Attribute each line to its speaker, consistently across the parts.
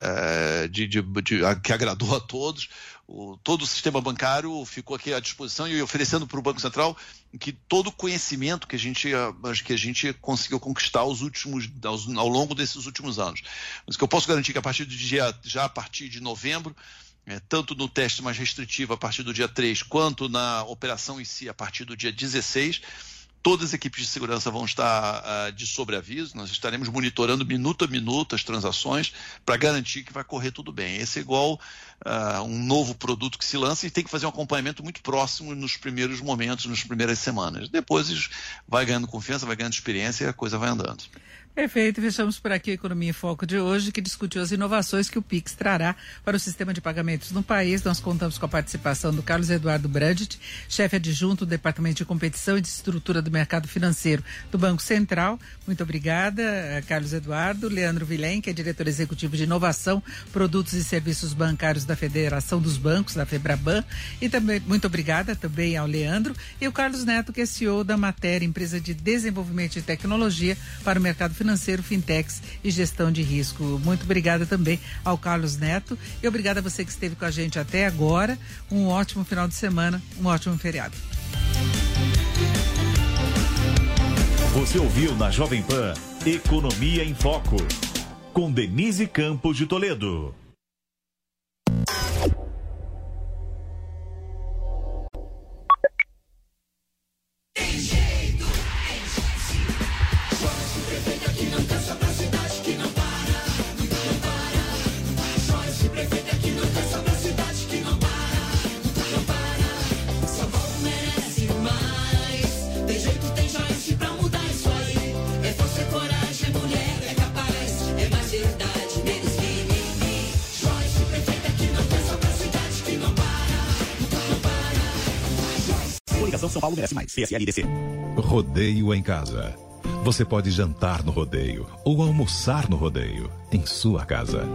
Speaker 1: é, de, de, de, que agradou a todos. O, todo o sistema bancário ficou aqui à disposição e oferecendo para o Banco Central que todo o conhecimento que a gente, que a gente conseguiu conquistar aos últimos, ao longo desses últimos anos. Mas que eu posso garantir que a partir do dia, já a partir de novembro, é, tanto no teste mais restritivo a partir do dia 3, quanto na operação em si a partir do dia 16, Todas as equipes de segurança vão estar uh, de sobreaviso, nós estaremos monitorando minuto a minuto as transações para garantir que vai correr tudo bem. Esse é igual uh, um novo produto que se lança e tem que fazer um acompanhamento muito próximo nos primeiros momentos, nas primeiras semanas. Depois vai ganhando confiança, vai ganhando experiência e a coisa vai andando.
Speaker 2: Perfeito, fechamos por aqui a Economia em Foco de hoje, que discutiu as inovações que o PIX trará para o sistema de pagamentos no país. Nós contamos com a participação do Carlos Eduardo Brandt, chefe adjunto do Departamento de Competição e de Estrutura do Mercado Financeiro do Banco Central. Muito obrigada, Carlos Eduardo. Leandro Vilém, que é diretor executivo de Inovação, Produtos e Serviços Bancários da Federação dos Bancos, da FEBRABAN. E também, muito obrigada também ao Leandro. E o Carlos Neto, que é CEO da Matéria, empresa de desenvolvimento de tecnologia para o mercado financeiro, fintechs e gestão de risco. Muito obrigada também ao Carlos Neto e obrigada a você que esteve com a gente até agora. Um ótimo final de semana, um ótimo feriado.
Speaker 3: Você ouviu na Jovem Pan Economia em Foco, com Denise Campos de Toledo.
Speaker 4: Paulo merece mais. CSLDC.
Speaker 5: Rodeio em casa. Você pode jantar no rodeio ou almoçar no rodeio, em sua casa.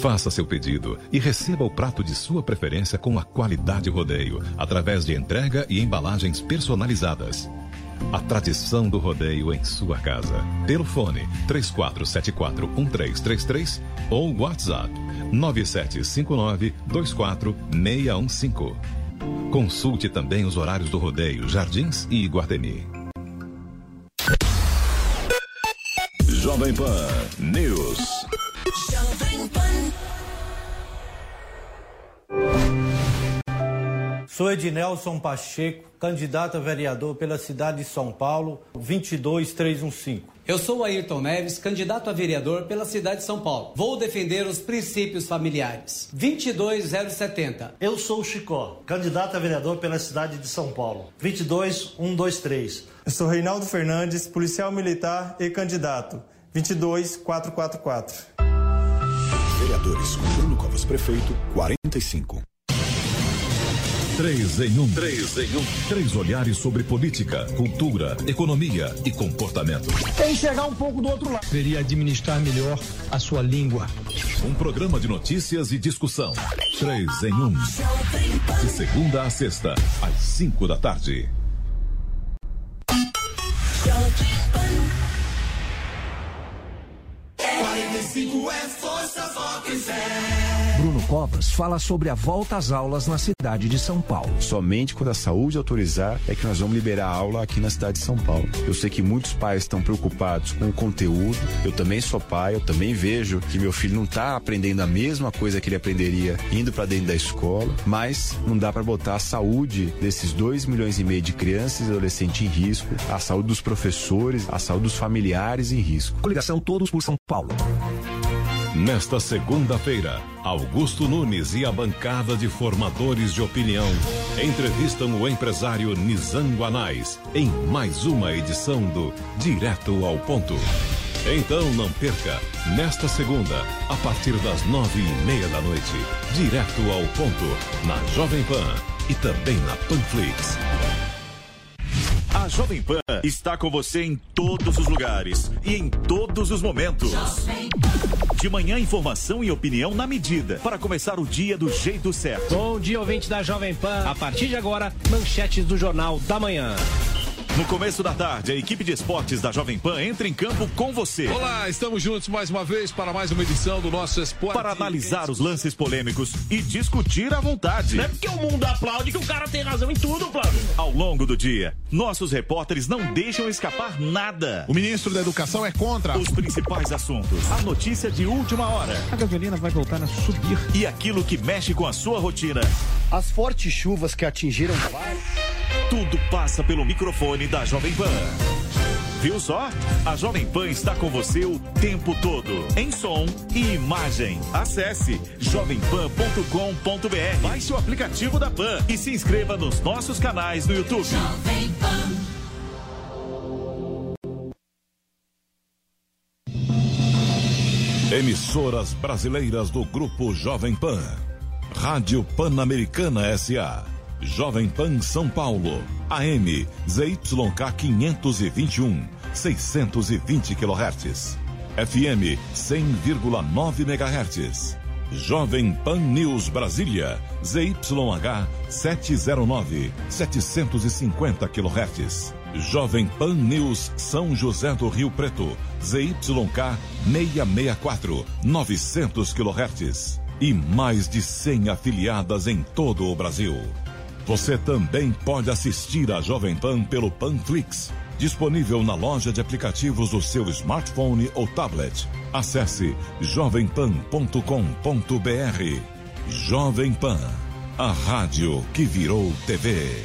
Speaker 5: Faça seu pedido e receba o prato de sua preferência com a qualidade rodeio, através de entrega e embalagens personalizadas. A tradição do rodeio em sua casa. Telefone 34741333 ou WhatsApp 9759 24615. Consulte também os horários do rodeio, Jardins e Iguatemi.
Speaker 3: Jovem Pan News. Jovem Pan.
Speaker 6: Sou Ednelson Pacheco, candidato a vereador pela cidade de São Paulo, 22315.
Speaker 7: Eu sou Ayrton Neves, candidato a vereador pela cidade de São Paulo. Vou defender os princípios familiares. 22070.
Speaker 8: Eu sou o Chicó, candidato a vereador pela cidade de São Paulo. 22123.
Speaker 9: Eu sou Reinaldo Fernandes, policial militar e candidato. 22444.
Speaker 3: Vereadores com Bruno Covas Prefeito, 45.
Speaker 5: Três em um. Três em um. Três olhares sobre política, cultura, economia e comportamento.
Speaker 10: Tem chegar um pouco do outro lado.
Speaker 11: Deveria administrar melhor a sua língua.
Speaker 5: Um programa de notícias e discussão. Três em um. De segunda a sexta, às cinco da tarde.
Speaker 3: 45 é força, foco e fé.
Speaker 12: Bruno Covas fala sobre a volta às aulas na cidade de São Paulo.
Speaker 13: Somente quando a saúde autorizar é que nós vamos liberar a aula aqui na cidade de São Paulo. Eu sei que muitos pais estão preocupados com o conteúdo. Eu também sou pai, eu também vejo que meu filho não está aprendendo a mesma coisa que ele aprenderia indo para dentro da escola, mas não dá para botar a saúde desses 2 milhões e meio de crianças e adolescentes em risco, a saúde dos professores, a saúde dos familiares em risco.
Speaker 12: Coligação Todos por São Paulo.
Speaker 5: Nesta segunda-feira, Augusto Nunes e a bancada de formadores de opinião entrevistam o empresário Nizam Guanais em mais uma edição do Direto ao Ponto. Então não perca, nesta segunda, a partir das nove e meia da noite, Direto ao Ponto, na Jovem Pan e também na Panflix.
Speaker 3: A Jovem Pan está com você em todos os lugares e em todos os momentos. De manhã, informação e opinião na medida para começar o dia do jeito certo.
Speaker 14: Bom dia, ouvinte da Jovem Pan. A partir de agora, manchetes do Jornal da Manhã.
Speaker 3: No começo da tarde, a equipe de esportes da Jovem Pan entra em campo com você.
Speaker 4: Olá, estamos juntos mais uma vez para mais uma edição do nosso Esporte.
Speaker 3: Para analisar os lances polêmicos e discutir à vontade.
Speaker 14: Não é porque o mundo aplaude que o cara tem razão em tudo, Flávio.
Speaker 3: Ao longo do dia, nossos repórteres não deixam escapar nada.
Speaker 4: O ministro da Educação é contra
Speaker 3: os principais assuntos. A notícia de última hora.
Speaker 11: A gasolina vai voltar a subir.
Speaker 3: E aquilo que mexe com a sua rotina.
Speaker 10: As fortes chuvas que atingiram.
Speaker 3: Tudo passa pelo microfone da Jovem Pan. Viu só? A Jovem Pan está com você o tempo todo, em som e imagem. Acesse jovempan.com.br. Baixe o aplicativo da Pan e se inscreva nos nossos canais no YouTube. Jovem Pan.
Speaker 5: Emissoras brasileiras do Grupo Jovem Pan. Rádio Pan-Americana SA. Jovem Pan São Paulo, AM ZYK 521, 620 kHz. FM 100,9 MHz. Jovem Pan News Brasília, ZYH 709, 750 kHz. Jovem Pan News São José do Rio Preto, ZYK 664, 900 kHz. E mais de 100 afiliadas em todo o Brasil. Você também pode assistir a Jovem Pan pelo Panflix, disponível na loja de aplicativos do seu smartphone ou tablet. Acesse jovempan.com.br. Jovem Pan, a rádio que virou TV.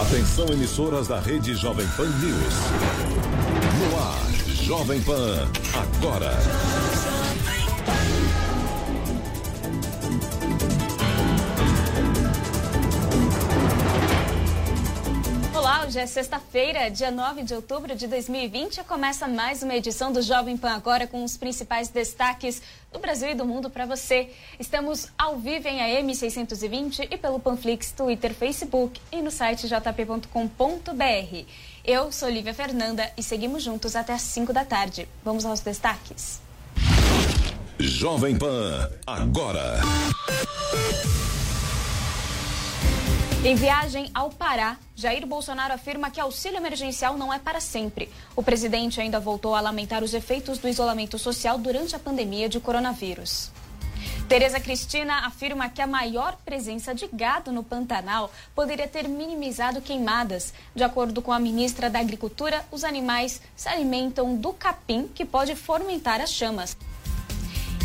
Speaker 5: Atenção emissoras da rede Jovem Pan News. No ar, Jovem Pan, agora.
Speaker 15: Hoje é sexta-feira, dia 9 de outubro de 2020. Começa mais uma edição do Jovem Pan Agora com os principais destaques do Brasil e do mundo para você. Estamos ao vivo em AM 620 e pelo Panflix, Twitter, Facebook e no site jp.com.br. Eu sou Lívia Fernanda e seguimos juntos até às 5 da tarde. Vamos aos destaques.
Speaker 5: Jovem Pan Agora.
Speaker 15: Em viagem ao Pará, Jair Bolsonaro afirma que auxílio emergencial não é para sempre. O presidente ainda voltou a lamentar os efeitos do isolamento social durante a pandemia de coronavírus. Tereza Cristina afirma que a maior presença de gado no Pantanal poderia ter minimizado queimadas. De acordo com a ministra da Agricultura, os animais se alimentam do capim que pode fomentar as chamas.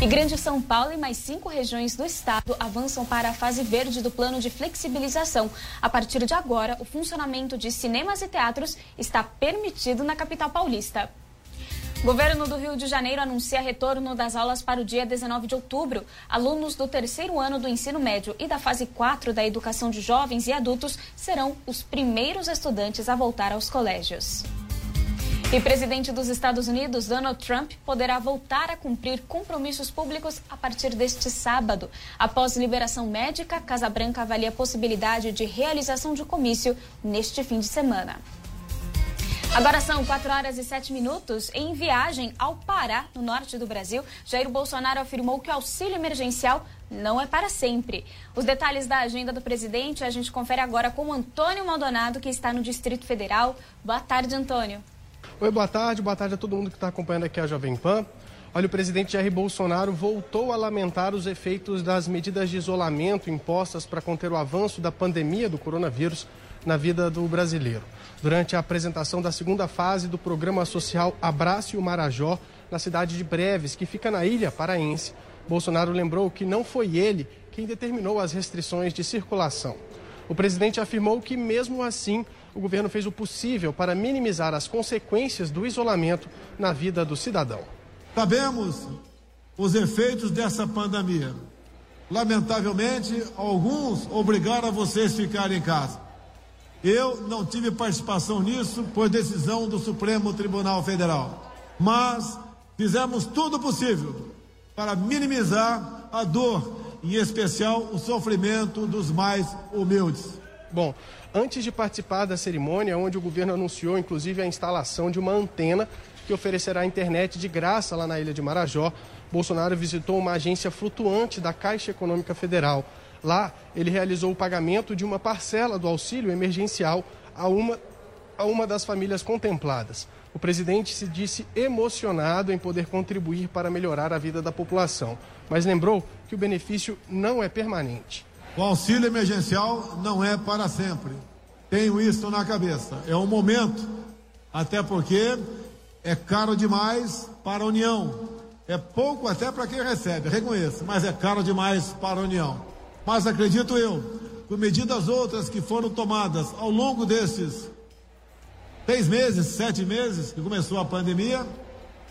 Speaker 15: E Grande São Paulo e mais cinco regiões do estado avançam para a fase verde do plano de flexibilização. A partir de agora, o funcionamento de cinemas e teatros está permitido na capital paulista. Governo do Rio de Janeiro anuncia retorno das aulas para o dia 19 de outubro. Alunos do terceiro ano do ensino médio e da fase 4 da educação de jovens e adultos serão os primeiros estudantes a voltar aos colégios. E presidente dos Estados Unidos, Donald Trump, poderá voltar a cumprir compromissos públicos a partir deste sábado. Após liberação médica, Casa Branca avalia a possibilidade de realização de comício neste fim de semana. Agora são 4 horas e 7 minutos. Em viagem ao Pará, no norte do Brasil, Jair Bolsonaro afirmou que o auxílio emergencial não é para sempre. Os detalhes da agenda do presidente a gente confere agora com Antônio Maldonado, que está no Distrito Federal. Boa tarde, Antônio.
Speaker 16: Oi, boa tarde, boa tarde a todo mundo que está acompanhando aqui a Jovem Pan. Olha, o presidente Jair Bolsonaro voltou a lamentar os efeitos das medidas de isolamento impostas para conter o avanço da pandemia do coronavírus na vida do brasileiro. Durante a apresentação da segunda fase do programa social Abraço o Marajó, na cidade de Breves, que fica na ilha paraense, Bolsonaro lembrou que não foi ele quem determinou as restrições de circulação. O presidente afirmou que, mesmo assim, o governo fez o possível para minimizar as consequências do isolamento na vida do cidadão.
Speaker 17: Sabemos os efeitos dessa pandemia. Lamentavelmente, alguns obrigaram a vocês ficarem em casa. Eu não tive participação nisso por decisão do Supremo Tribunal Federal. Mas fizemos tudo possível para minimizar a dor, em especial o sofrimento dos mais humildes.
Speaker 16: Bom, antes de participar da cerimônia, onde o governo anunciou inclusive a instalação de uma antena que oferecerá internet de graça lá na ilha de Marajó, Bolsonaro visitou uma agência flutuante da Caixa Econômica Federal. Lá, ele realizou o pagamento de uma parcela do auxílio emergencial a uma, a uma das famílias contempladas. O presidente se disse emocionado em poder contribuir para melhorar a vida da população, mas lembrou que o benefício não é permanente.
Speaker 17: O auxílio emergencial não é para sempre. Tenho isso na cabeça. É um momento, até porque é caro demais para a União. É pouco até para quem recebe, reconheço, mas é caro demais para a União. Mas acredito eu, com medidas outras que foram tomadas ao longo desses seis meses, sete meses que começou a pandemia,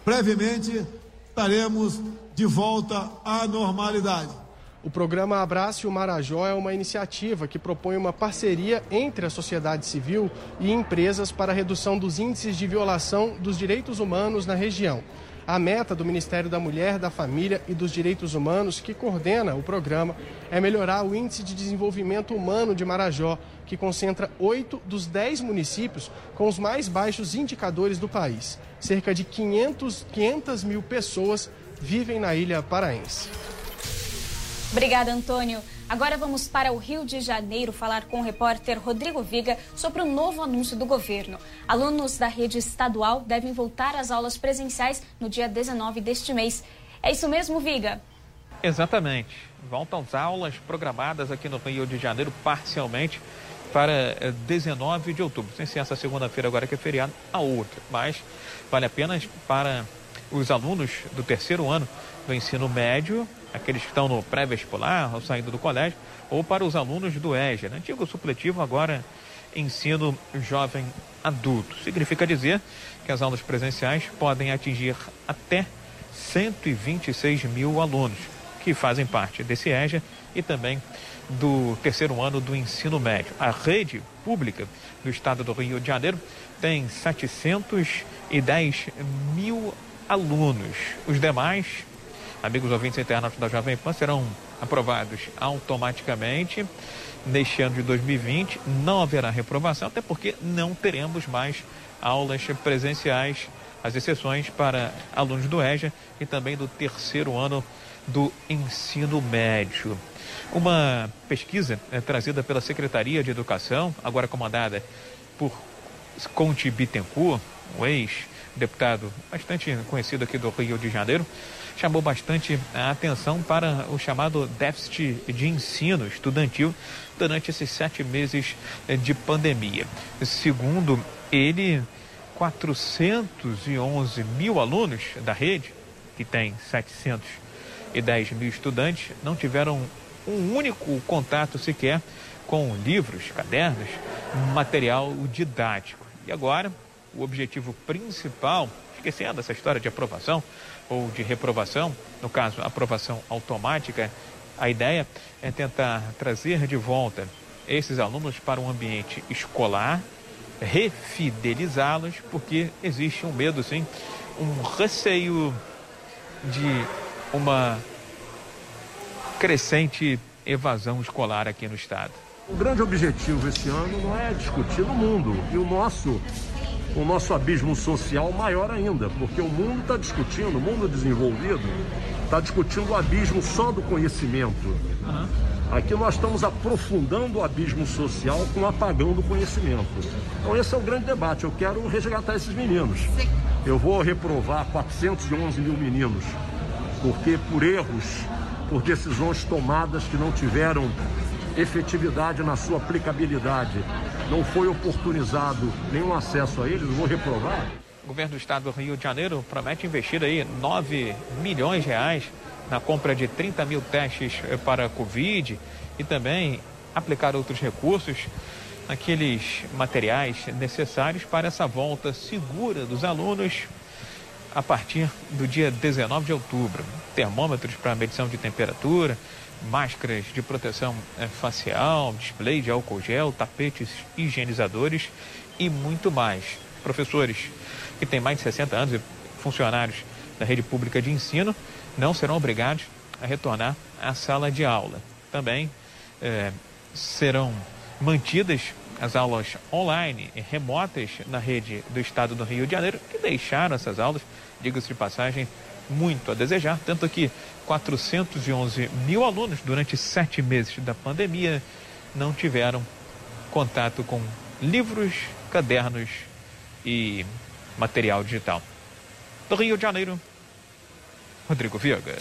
Speaker 17: brevemente estaremos de volta à normalidade.
Speaker 16: O programa Abraço o Marajó é uma iniciativa que propõe uma parceria entre a sociedade civil e empresas para a redução dos índices de violação dos direitos humanos na região. A meta do Ministério da Mulher, da Família e dos Direitos Humanos, que coordena o programa, é melhorar o Índice de Desenvolvimento Humano de Marajó, que concentra oito dos dez municípios com os mais baixos indicadores do país. Cerca de 500, 500 mil pessoas vivem na ilha paraense.
Speaker 15: Obrigada, Antônio. Agora vamos para o Rio de Janeiro falar com o repórter Rodrigo Viga sobre o novo anúncio do governo. Alunos da rede estadual devem voltar às aulas presenciais no dia 19 deste mês. É isso mesmo, Viga?
Speaker 18: Exatamente. Voltam às aulas programadas aqui no Rio de Janeiro parcialmente para 19 eh, de outubro. Sem ser essa segunda-feira agora que é feriado, a outra. Mas vale apenas para os alunos do terceiro ano do ensino médio aqueles que estão no pré-vestibular ou saindo do colégio, ou para os alunos do EJA, né? antigo supletivo, agora ensino jovem adulto. Significa dizer que as aulas presenciais podem atingir até 126 mil alunos que fazem parte desse EJA e também do terceiro ano do ensino médio. A rede pública do estado do Rio de Janeiro tem 710 mil alunos. Os demais amigos ouvintes internautas da Jovem Pan serão aprovados automaticamente neste ano de 2020. Não haverá reprovação, até porque não teremos mais aulas presenciais, as exceções para alunos do EJA e também do terceiro ano do ensino médio. Uma pesquisa é, trazida pela Secretaria de Educação, agora comandada por Conte Bittencourt, um ex-deputado bastante conhecido aqui do Rio de Janeiro, chamou bastante a atenção para o chamado déficit de ensino estudantil durante esses sete meses de pandemia. Segundo ele, 411 mil alunos da rede, que tem 710 mil estudantes, não tiveram um único contato sequer com livros, cadernos, material didático. E agora, o objetivo principal, esquecendo essa história de aprovação, ou de reprovação, no caso, aprovação automática, a ideia é tentar trazer de volta esses alunos para um ambiente escolar, refidelizá-los, porque existe um medo, sim, um receio de uma crescente evasão escolar aqui no estado.
Speaker 19: O grande objetivo esse ano não é discutir o mundo e o nosso o nosso abismo social maior ainda, porque o mundo está discutindo, o mundo desenvolvido está discutindo o abismo só do conhecimento. Uhum. Aqui nós estamos aprofundando o abismo social com o apagão do conhecimento. Então esse é o grande debate. Eu quero resgatar esses meninos. Eu vou reprovar 411 mil meninos, porque por erros, por decisões tomadas que não tiveram efetividade na sua aplicabilidade, não foi oportunizado nenhum acesso a eles, vou reprovar.
Speaker 18: O governo do estado do Rio de Janeiro promete investir aí 9 milhões de reais na compra de 30 mil testes para a Covid e também aplicar outros recursos naqueles materiais necessários para essa volta segura dos alunos a partir do dia 19 de outubro. Termômetros para medição de temperatura, máscaras de proteção eh, facial, display de álcool gel, tapetes higienizadores e muito mais. Professores que têm mais de 60 anos e funcionários da rede pública de ensino não serão obrigados a retornar à sala de aula. Também eh, serão mantidas as aulas online e remotas na rede do estado do Rio de Janeiro, que deixaram essas aulas, diga-se de passagem, muito a desejar, tanto que 411 mil alunos durante sete meses da pandemia não tiveram contato com livros, cadernos e material digital. Do Rio de Janeiro, Rodrigo Viega.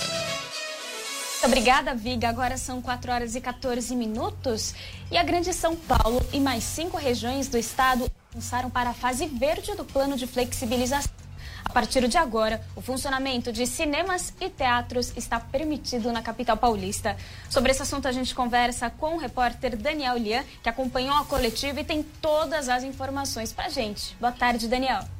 Speaker 15: Obrigada, Viga. Agora são 4 horas e 14 minutos e a Grande São Paulo e mais cinco regiões do estado avançaram para a fase verde do plano de flexibilização. A partir de agora, o funcionamento de cinemas e teatros está permitido na capital paulista. Sobre esse assunto, a gente conversa com o repórter Daniel Lian, que acompanhou a coletiva e tem todas as informações para gente. Boa tarde, Daniel.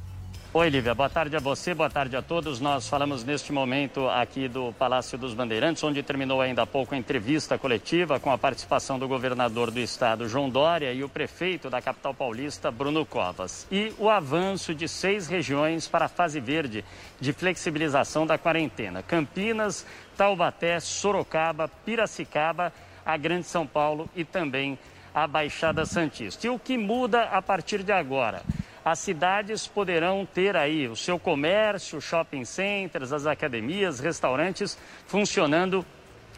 Speaker 20: Oi, Lívia. Boa tarde a você, boa tarde a todos. Nós falamos neste momento aqui do Palácio dos Bandeirantes, onde terminou ainda há pouco a entrevista coletiva com a participação do governador do estado, João Dória, e o prefeito da capital paulista, Bruno Covas. E o avanço de seis regiões para a fase verde de flexibilização da quarentena: Campinas, Taubaté, Sorocaba, Piracicaba, a Grande São Paulo e também a Baixada Santista. E o que muda a partir de agora? As cidades poderão ter aí o seu comércio, shopping centers, as academias, restaurantes funcionando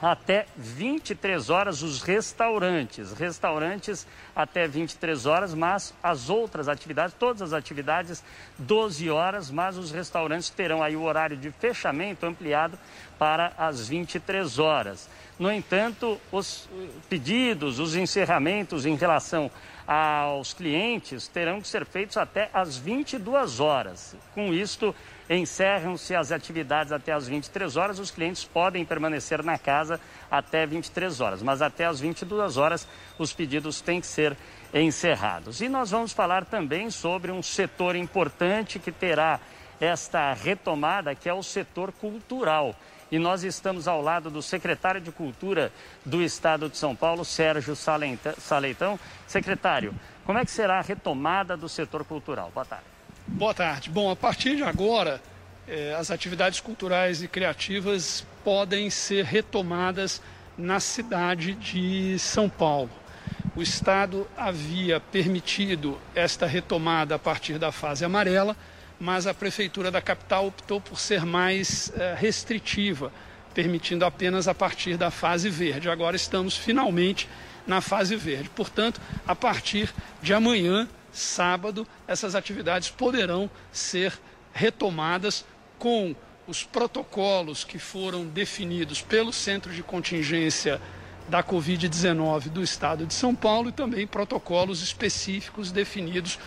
Speaker 20: até 23 horas os restaurantes. Restaurantes até 23 horas, mas as outras atividades, todas as atividades, 12 horas, mas os restaurantes terão aí o horário de fechamento ampliado para as 23 horas. No entanto, os pedidos, os encerramentos em relação aos clientes terão que ser feitos até às 22 horas. Com isto, encerram-se as atividades até às 23 horas. Os clientes podem permanecer na casa até 23 horas, mas até às 22 horas os pedidos têm que ser encerrados. E nós vamos falar também sobre um setor importante que terá esta retomada, que é o setor cultural e nós estamos ao lado do secretário de Cultura do Estado de São Paulo, Sérgio Saleitão. Secretário, como é que será a retomada do setor cultural? Boa tarde.
Speaker 21: Boa tarde. Bom, a partir de agora, eh, as atividades culturais e criativas podem ser retomadas na cidade de São Paulo. O Estado havia permitido esta retomada a partir da fase amarela, mas a Prefeitura da capital optou por ser mais eh, restritiva, permitindo apenas a partir da fase verde. Agora estamos finalmente na fase verde. Portanto, a partir de amanhã, sábado, essas atividades poderão ser retomadas com os protocolos que foram definidos pelo Centro de Contingência da Covid-19 do Estado de São Paulo e também protocolos específicos definidos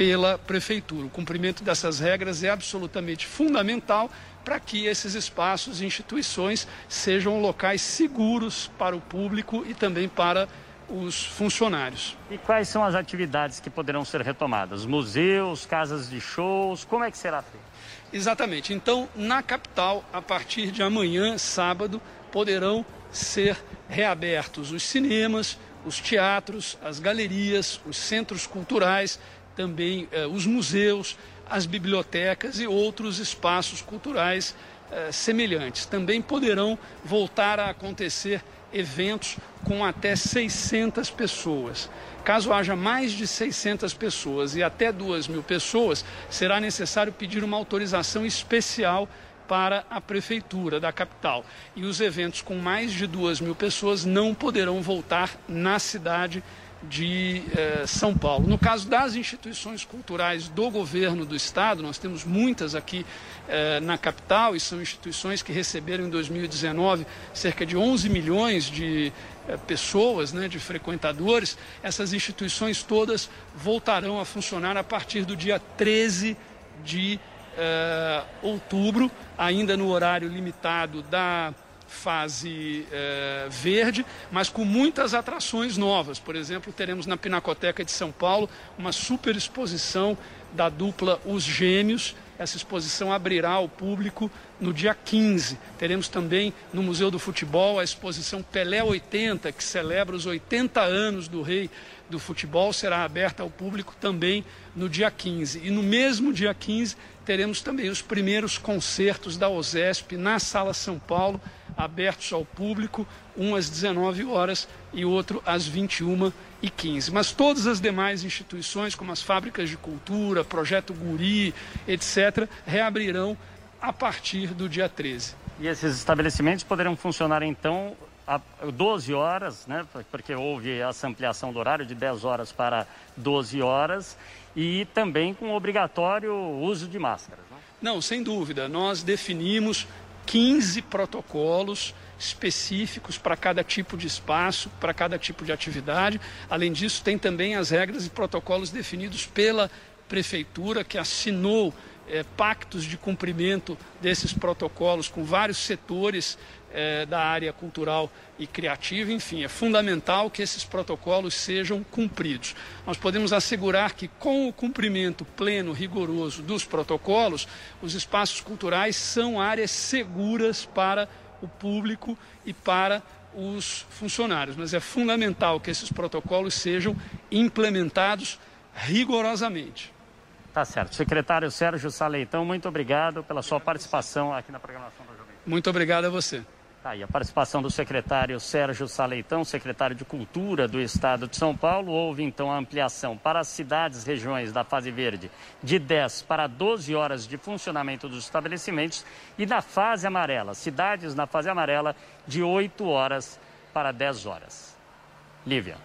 Speaker 21: pela prefeitura. O cumprimento dessas regras é absolutamente fundamental para que esses espaços e instituições sejam locais seguros para o público e também para os funcionários.
Speaker 20: E quais são as atividades que poderão ser retomadas? Museus, casas de shows, como é que será feito?
Speaker 21: Exatamente. Então, na capital, a partir de amanhã, sábado, poderão ser reabertos os cinemas, os teatros, as galerias, os centros culturais também eh, os museus, as bibliotecas e outros espaços culturais eh, semelhantes. Também poderão voltar a acontecer eventos com até 600 pessoas. Caso haja mais de 600 pessoas e até 2 mil pessoas, será necessário pedir uma autorização especial para a prefeitura da capital. E os eventos com mais de 2 mil pessoas não poderão voltar na cidade de eh, São Paulo. No caso das instituições culturais do governo do estado, nós temos muitas aqui eh, na capital e são instituições que receberam em 2019 cerca de 11 milhões de eh, pessoas, né, de frequentadores. Essas instituições todas voltarão a funcionar a partir do dia 13 de outubro, ainda no horário limitado da fase é, verde, mas com muitas atrações novas. Por exemplo, teremos na Pinacoteca de São Paulo uma super exposição da dupla Os Gêmeos. Essa exposição abrirá ao público no dia 15. Teremos também no Museu do Futebol a exposição Pelé 80, que celebra os 80 anos do rei do futebol, será aberta ao público também no dia 15. E no mesmo dia 15 teremos também os primeiros concertos da OSESP na Sala São Paulo, abertos ao público, um às 19 horas e outro às 21 e 15. Mas todas as demais instituições, como as fábricas de cultura, Projeto Guri, etc., reabrirão a partir do dia 13.
Speaker 20: E esses estabelecimentos poderão funcionar então a 12 horas, né? Porque houve essa ampliação do horário de 10 horas para 12 horas e também com obrigatório uso de máscaras. Né?
Speaker 21: Não, sem dúvida. Nós definimos 15 protocolos específicos para cada tipo de espaço, para cada tipo de atividade. Além disso, tem também as regras e protocolos definidos pela prefeitura, que assinou é, pactos de cumprimento desses protocolos com vários setores é, da área cultural e criativa. Enfim, é fundamental que esses protocolos sejam cumpridos. Nós podemos assegurar que, com o cumprimento pleno, rigoroso dos protocolos, os espaços culturais são áreas seguras para o público e para os funcionários. Mas é fundamental que esses protocolos sejam implementados rigorosamente.
Speaker 20: Tá certo. Secretário Sérgio Saleitão, muito obrigado pela sua participação aqui na programação do Jovem.
Speaker 21: Muito obrigado a você.
Speaker 20: Tá aí a participação do secretário Sérgio Saleitão, secretário de Cultura do Estado de São Paulo. Houve então a ampliação para as cidades, regiões da fase verde de 10 para 12 horas de funcionamento dos estabelecimentos e na fase amarela, cidades na fase amarela de 8 horas para 10 horas. Lívia.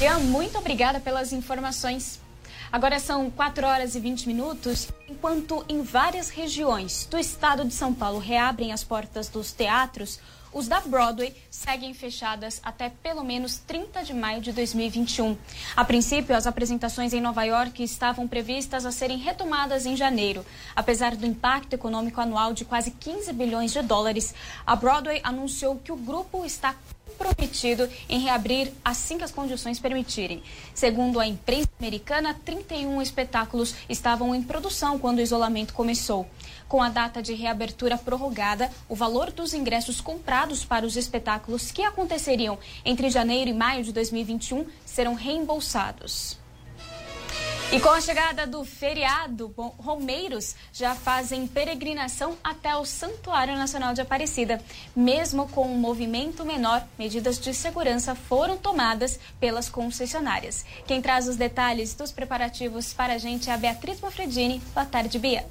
Speaker 15: Ian, muito obrigada pelas informações. Agora são 4 horas e 20 minutos, enquanto em várias regiões do estado de São Paulo reabrem as portas dos teatros, os da Broadway seguem fechadas até pelo menos 30 de maio de 2021. A princípio, as apresentações em Nova York estavam previstas a serem retomadas em janeiro. Apesar do impacto econômico anual de quase 15 bilhões de dólares, a Broadway anunciou que o grupo está prometido em reabrir assim que as condições permitirem. Segundo a imprensa americana, 31 espetáculos estavam em produção quando o isolamento começou. Com a data de reabertura prorrogada, o valor dos ingressos comprados para os espetáculos que aconteceriam entre janeiro e maio de 2021 serão reembolsados. E com a chegada do feriado, romeiros já fazem peregrinação até o Santuário Nacional de Aparecida. Mesmo com um movimento menor, medidas de segurança foram tomadas pelas concessionárias. Quem traz os detalhes dos preparativos para a gente é a Beatriz Mofredini. Boa tarde, Bia.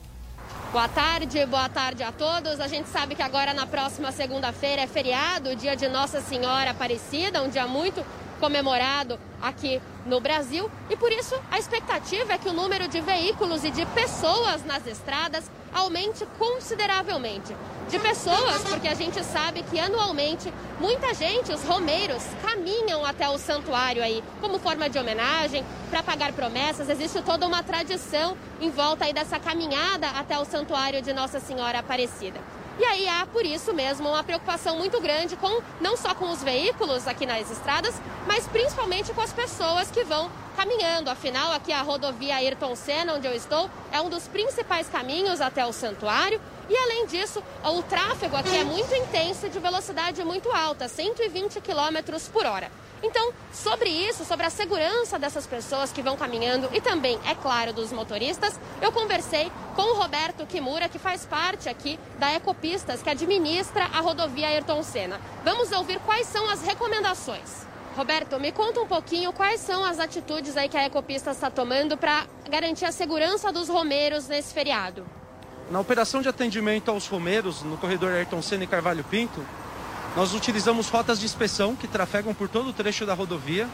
Speaker 22: Boa tarde, boa tarde a todos. A gente sabe que agora na próxima segunda-feira é feriado, dia de Nossa Senhora Aparecida, um dia muito comemorado aqui no Brasil e por isso a expectativa é que o número de veículos e de pessoas nas estradas aumente consideravelmente. De pessoas, porque a gente sabe que anualmente muita gente, os romeiros, caminham até o santuário aí como forma de homenagem, para pagar promessas. Existe toda uma tradição em volta aí dessa caminhada até o santuário de Nossa Senhora Aparecida. E aí há, por isso mesmo, uma preocupação muito grande com não só com os veículos aqui nas estradas, mas principalmente com as pessoas que vão caminhando. Afinal, aqui a rodovia Ayrton Senna, onde eu estou, é um dos principais caminhos até o santuário. E além disso, o tráfego aqui é muito intenso e de velocidade muito alta, 120 km por hora. Então, sobre isso, sobre a segurança dessas pessoas que vão caminhando e também, é claro, dos motoristas, eu conversei com o Roberto Kimura, que faz parte aqui da Ecopistas, que administra a rodovia Ayrton Senna. Vamos ouvir quais são as recomendações. Roberto, me conta um pouquinho quais são as atitudes aí que a Ecopistas está tomando para garantir a segurança dos romeiros nesse feriado.
Speaker 23: Na operação de atendimento aos romeiros no corredor Ayrton Senna e Carvalho Pinto, nós utilizamos rotas de inspeção que trafegam por todo o trecho da rodovia.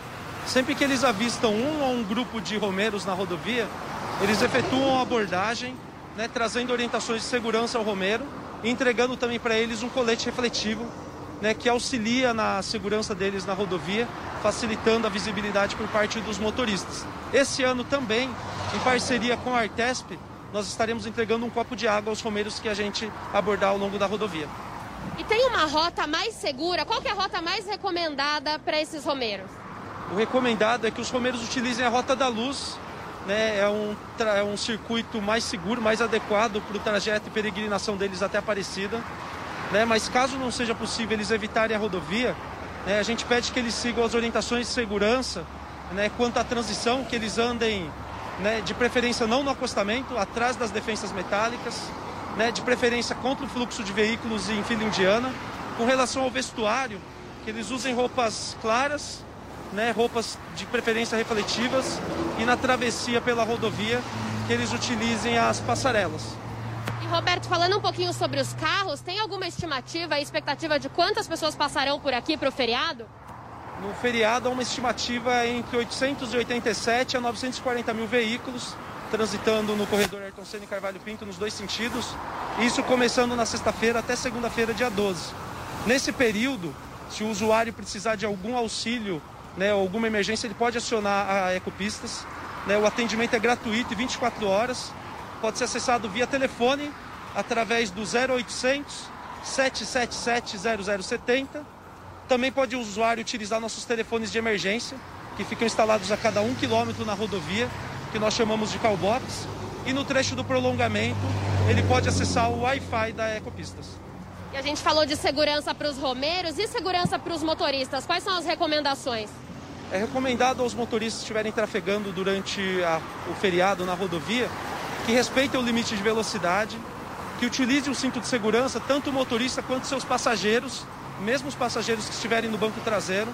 Speaker 23: Sempre que eles avistam um ou um grupo de romeiros na rodovia, eles efetuam a abordagem, né, trazendo orientações de segurança ao romeiro e entregando também para eles um colete refletivo né, que auxilia na segurança deles na rodovia, facilitando a visibilidade por parte dos motoristas. Esse ano também, em parceria com a Artesp, nós estaremos entregando um copo de água aos romeiros que a gente abordar ao longo da rodovia.
Speaker 22: E tem uma rota mais segura? Qual é a rota mais recomendada para esses romeiros?
Speaker 23: O recomendado é que os romeiros utilizem a Rota da Luz. Né? É, um, é um circuito mais seguro, mais adequado para o trajeto e peregrinação deles até Aparecida. Né? Mas caso não seja possível eles evitarem a rodovia, né? a gente pede que eles sigam as orientações de segurança né? quanto à transição, que eles andem né? de preferência não no acostamento, atrás das defensas metálicas né, de preferência contra o fluxo de veículos em fila indiana. Com relação ao vestuário, que eles usem roupas claras, né, roupas de preferência refletivas e na travessia pela rodovia que eles utilizem as passarelas.
Speaker 22: E Roberto, falando um pouquinho sobre os carros, tem alguma estimativa, expectativa de quantas pessoas passarão por aqui para o feriado?
Speaker 23: No feriado há uma estimativa entre 887 a 940 mil veículos transitando no corredor Ayrton Senna e Carvalho Pinto nos dois sentidos. Isso começando na sexta-feira até segunda-feira, dia 12. Nesse período, se o usuário precisar de algum auxílio, né, alguma emergência, ele pode acionar a Ecopistas. Né, o atendimento é gratuito e 24 horas. Pode ser acessado via telefone através do 0800 777 0070. Também pode o usuário utilizar nossos telefones de emergência, que ficam instalados a cada um quilômetro na rodovia, que nós chamamos de callbox. E no trecho do prolongamento, ele pode acessar o Wi-Fi da Ecopistas.
Speaker 22: E a gente falou de segurança para os romeiros e segurança para os motoristas. Quais são as recomendações?
Speaker 23: É recomendado aos motoristas que estiverem trafegando durante a, o feriado na rodovia que respeitem o limite de velocidade, que utilizem o cinto de segurança, tanto o motorista quanto seus passageiros, mesmo os passageiros que estiverem no banco traseiro,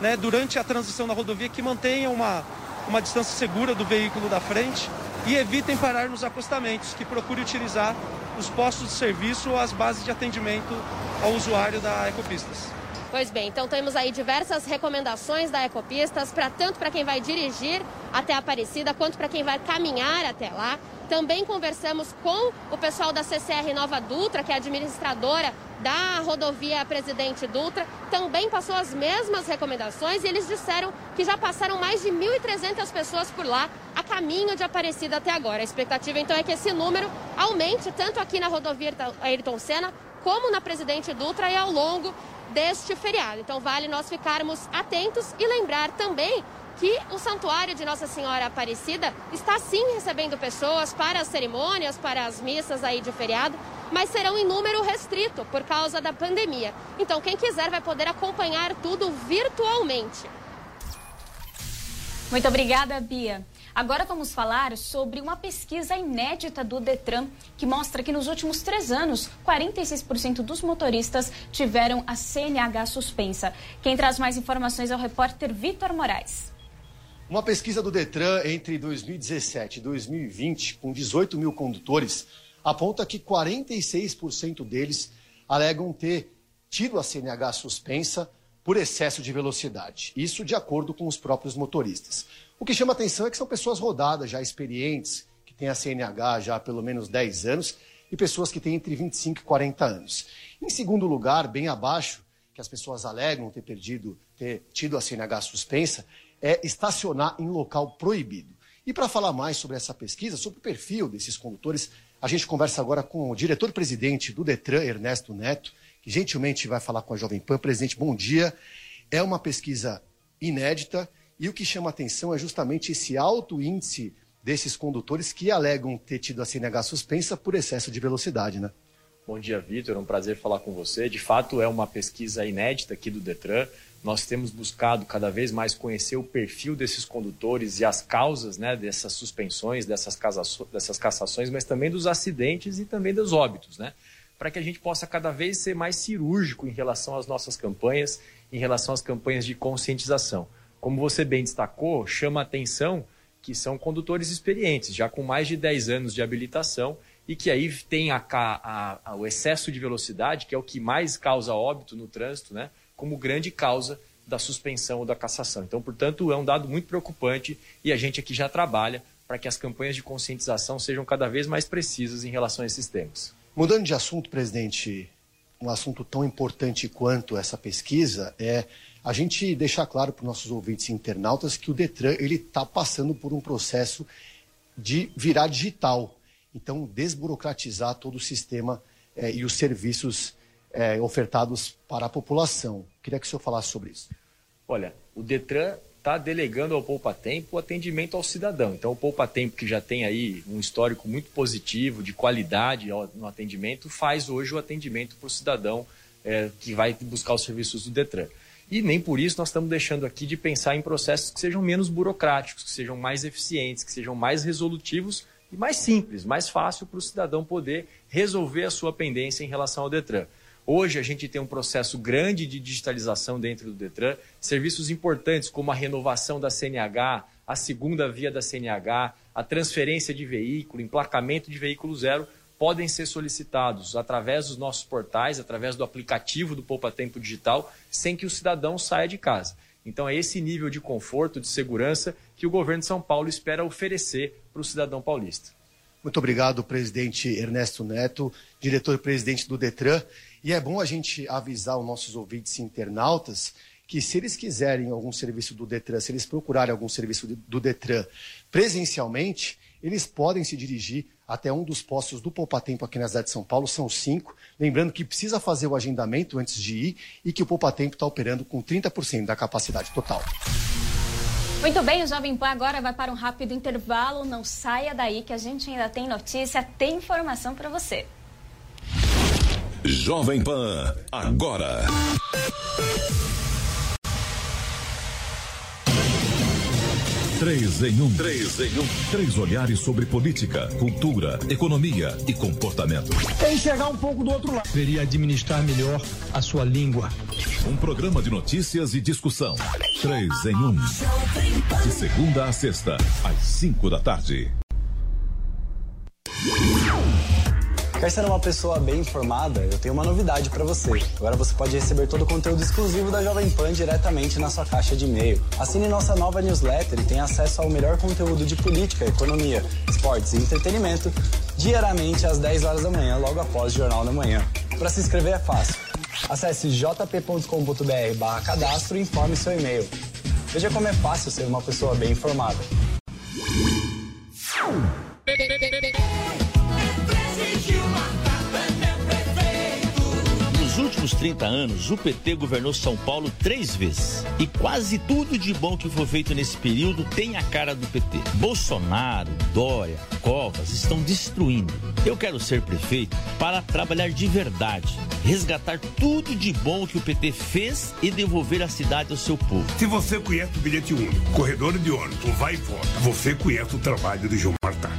Speaker 23: né, durante a transição na rodovia, que mantenham uma, uma distância segura do veículo da frente e evitem parar nos acostamentos, que procure utilizar os postos de serviço ou as bases de atendimento ao usuário da Ecopistas.
Speaker 22: Pois bem, então temos aí diversas recomendações da Ecopistas, para tanto para quem vai dirigir até Aparecida, quanto para quem vai caminhar até lá. Também conversamos com o pessoal da CCR Nova Dutra, que é administradora da rodovia Presidente Dutra, também passou as mesmas recomendações e eles disseram que já passaram mais de 1.300 pessoas por lá a caminho de Aparecida até agora. A expectativa então é que esse número aumente tanto aqui na rodovia Ayrton Senna como na Presidente Dutra e ao longo deste feriado. Então vale nós ficarmos atentos e lembrar também que o Santuário de Nossa Senhora Aparecida está sim recebendo pessoas para as cerimônias, para as missas aí de feriado, mas serão em número restrito por causa da pandemia. Então quem quiser vai poder acompanhar tudo virtualmente.
Speaker 15: Muito obrigada, Bia. Agora vamos falar sobre uma pesquisa inédita do Detran que mostra que nos últimos três anos, 46% dos motoristas tiveram a CNH suspensa. Quem traz mais informações é o repórter Vitor Moraes.
Speaker 10: Uma pesquisa do Detran entre 2017 e 2020, com 18 mil condutores, aponta que 46% deles alegam ter tido a CNH suspensa por excesso de velocidade. Isso de acordo com os próprios motoristas. O que chama atenção é que são pessoas rodadas, já experientes, que têm a CNH já há pelo menos 10 anos, e pessoas que têm entre 25 e 40 anos. Em segundo lugar, bem abaixo, que as pessoas alegam ter perdido, ter tido a CNH suspensa, é estacionar em local proibido. E para falar mais sobre essa pesquisa, sobre o perfil desses condutores, a gente conversa agora com o diretor-presidente do Detran, Ernesto Neto, que gentilmente vai falar com a Jovem Pan. Presidente, bom dia. É uma pesquisa inédita e o que chama atenção é justamente esse alto índice desses condutores que alegam ter tido a CNH suspensa por excesso de velocidade, né?
Speaker 24: Bom dia, Vitor. É um prazer falar com você. De fato, é uma pesquisa inédita aqui do Detran. Nós temos buscado cada vez mais conhecer o perfil desses condutores e as causas né, dessas suspensões, dessas, dessas cassações, mas também dos acidentes e também dos óbitos, né? Para que a gente possa cada vez ser mais cirúrgico em relação às nossas campanhas, em relação às campanhas de conscientização. Como você bem destacou, chama a atenção que são condutores experientes, já com mais de 10 anos de habilitação e que aí tem a, a, a, o excesso de velocidade, que é o que mais causa óbito no trânsito, né? como grande causa da suspensão ou da cassação. Então, portanto, é um dado muito preocupante e a gente aqui já trabalha para que as campanhas de conscientização sejam cada vez mais precisas em relação a esses temas.
Speaker 10: Mudando de assunto, presidente, um assunto tão importante quanto essa pesquisa é a gente deixar claro para os nossos ouvintes internautas que o Detran ele está passando por um processo de virar digital. Então, desburocratizar todo o sistema eh, e os serviços é, ofertados para a população. Queria que o senhor falasse sobre isso.
Speaker 24: Olha, o Detran está delegando ao Poupa Tempo o atendimento ao cidadão. Então, o Poupa Tempo, que já tem aí um histórico muito positivo, de qualidade no atendimento, faz hoje o atendimento para o cidadão é, que vai buscar os serviços do Detran. E nem por isso nós estamos deixando aqui de pensar em processos que sejam menos burocráticos, que sejam mais eficientes, que sejam mais resolutivos e mais simples, mais fácil para o cidadão poder resolver a sua pendência em relação ao Detran. Hoje a gente tem um processo grande de digitalização dentro do Detran, serviços importantes como a renovação da CNH, a segunda via da CNH, a transferência de veículo, emplacamento de veículo zero, podem ser solicitados através dos nossos portais, através do aplicativo do Poupa Tempo Digital, sem que o cidadão saia de casa. Então, é esse nível de conforto, de segurança que o governo de São Paulo espera oferecer para o cidadão paulista.
Speaker 10: Muito obrigado, presidente Ernesto Neto, diretor-presidente do Detran. E é bom a gente avisar os nossos ouvintes internautas que se eles quiserem algum serviço do Detran, se eles procurarem algum serviço do Detran presencialmente, eles podem se dirigir até um dos postos do Poupa Tempo aqui na cidade de São Paulo, são cinco. Lembrando que precisa fazer o agendamento antes de ir e que o Poupa Tempo está operando com 30% da capacidade total.
Speaker 15: Muito bem, o Jovem Pan agora vai para um rápido intervalo. Não saia daí que a gente ainda tem notícia, tem informação para você.
Speaker 5: Jovem Pan, agora. Três em um. Três em um. Três olhares sobre política, cultura, economia e comportamento.
Speaker 25: Tem chegar um pouco do outro lado.
Speaker 11: Deveria administrar melhor a sua língua.
Speaker 5: Um programa de notícias e discussão. Três em um. De segunda a sexta, às cinco da tarde.
Speaker 26: Quer ser uma pessoa bem informada? Eu tenho uma novidade para você. Agora você pode receber todo o conteúdo exclusivo da Jovem Pan diretamente na sua caixa de e-mail. Assine nossa nova newsletter e tenha acesso ao melhor conteúdo de política, economia, esportes e entretenimento diariamente às 10 horas da manhã, logo após o Jornal da Manhã. Para se inscrever é fácil. Acesse jp.com.br barra cadastro e informe seu e-mail. Veja como é fácil ser uma pessoa bem informada.
Speaker 14: Últimos 30 anos, o PT governou São Paulo três vezes. E quase tudo de bom que foi feito nesse período tem a cara do PT. Bolsonaro, Dória, Covas estão destruindo. Eu quero ser prefeito para trabalhar de verdade, resgatar tudo de bom que o PT fez e devolver a cidade ao seu povo.
Speaker 27: Se você conhece o bilhete único, corredor de ônibus, vai e volta, você conhece o trabalho de João Martá.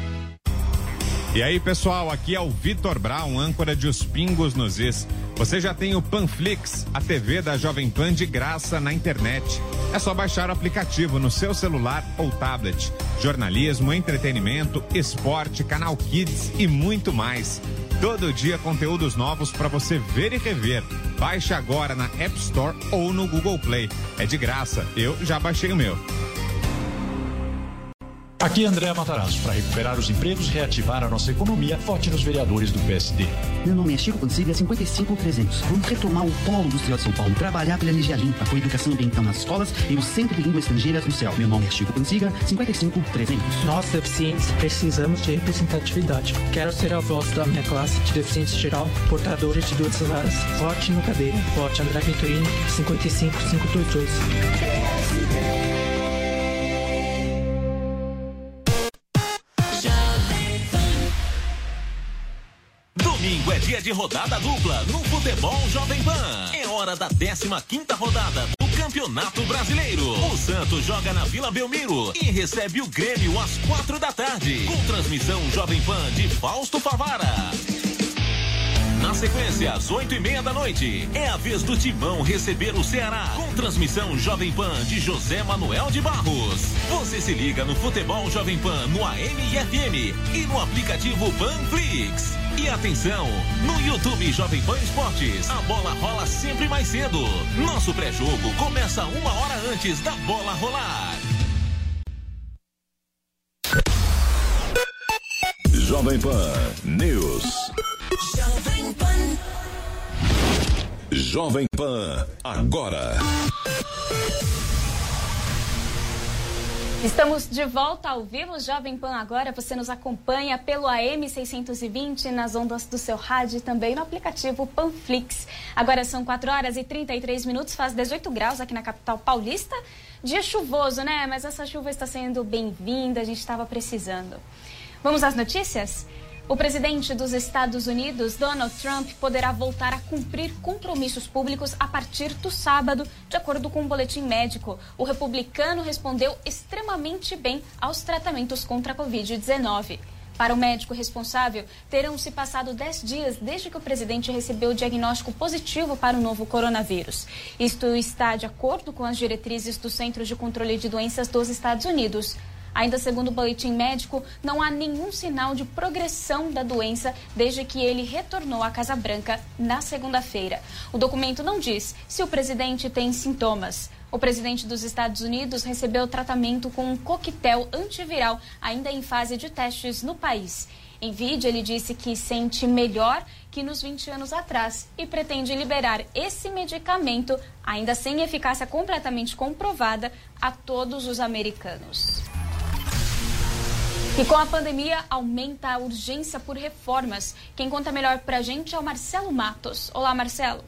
Speaker 28: E aí, pessoal, aqui é o Vitor Brown, âncora de Os Pingos nos Is. Você já tem o Panflix, a TV da Jovem Pan de graça na internet. É só baixar o aplicativo no seu celular ou tablet. Jornalismo, entretenimento, esporte, canal Kids e muito mais. Todo dia conteúdos novos para você ver e rever. Baixe agora na App Store ou no Google Play. É de graça. Eu já baixei o meu.
Speaker 29: Aqui é André Matarazzo. Para recuperar os empregos e reativar a nossa economia, vote nos vereadores do PSD.
Speaker 30: Meu nome é Chico Consiga, 55300. Vamos retomar o polo industrial de São Paulo, trabalhar pela energia limpa, com educação ambiental nas escolas e o Centro de Línguas Estrangeiras no céu. Meu nome é Chico Consiga, 55300.
Speaker 31: Nós, deficientes, precisamos de representatividade. Quero ser a voz da minha classe de deficiência geral, portadora de duas varas. Vote no cadeira. Vote André Venturini, 55522.
Speaker 32: Dia de rodada dupla no Futebol Jovem Pan. É hora da 15 quinta rodada do Campeonato Brasileiro. O Santos joga na Vila Belmiro e recebe o Grêmio às quatro da tarde. Com transmissão Jovem Pan de Fausto Favara. Sequência, às oito e meia da noite, é a vez do Timão receber o Ceará, com transmissão Jovem Pan de José Manuel de Barros. Você se liga no Futebol Jovem Pan no AM e FM e no aplicativo Panflix. E atenção, no YouTube Jovem Pan Esportes, a bola rola sempre mais cedo. Nosso pré-jogo começa uma hora antes da bola rolar.
Speaker 5: Jovem Pan News.
Speaker 33: Jovem Pan.
Speaker 5: Jovem Pan agora.
Speaker 15: Estamos de volta ao vivo, Jovem Pan agora. Você nos acompanha pelo AM 620 nas ondas do seu rádio e também no aplicativo Panflix. Agora são 4 horas e 33 minutos, faz 18 graus aqui na capital paulista. Dia chuvoso, né? Mas essa chuva está sendo bem-vinda, a gente estava precisando. Vamos às notícias? O presidente dos Estados Unidos, Donald Trump, poderá voltar a cumprir compromissos públicos a partir do sábado, de acordo com um boletim médico. O republicano respondeu extremamente bem aos tratamentos contra a Covid-19. Para o médico responsável, terão se passado 10 dias desde que o presidente recebeu o diagnóstico positivo para o novo coronavírus. Isto está de acordo com as diretrizes do Centro de Controle de Doenças dos Estados Unidos. Ainda segundo o boletim médico, não há nenhum sinal de progressão da doença desde que ele retornou à Casa Branca na segunda-feira. O documento não diz se o presidente tem sintomas. O presidente dos Estados Unidos recebeu tratamento com um coquetel antiviral ainda em fase de testes no país. Em vídeo, ele disse que sente melhor que nos 20 anos atrás e pretende liberar esse medicamento, ainda sem eficácia completamente comprovada, a todos os americanos. E com a pandemia, aumenta a urgência por reformas. Quem conta melhor pra gente é o Marcelo Matos. Olá, Marcelo.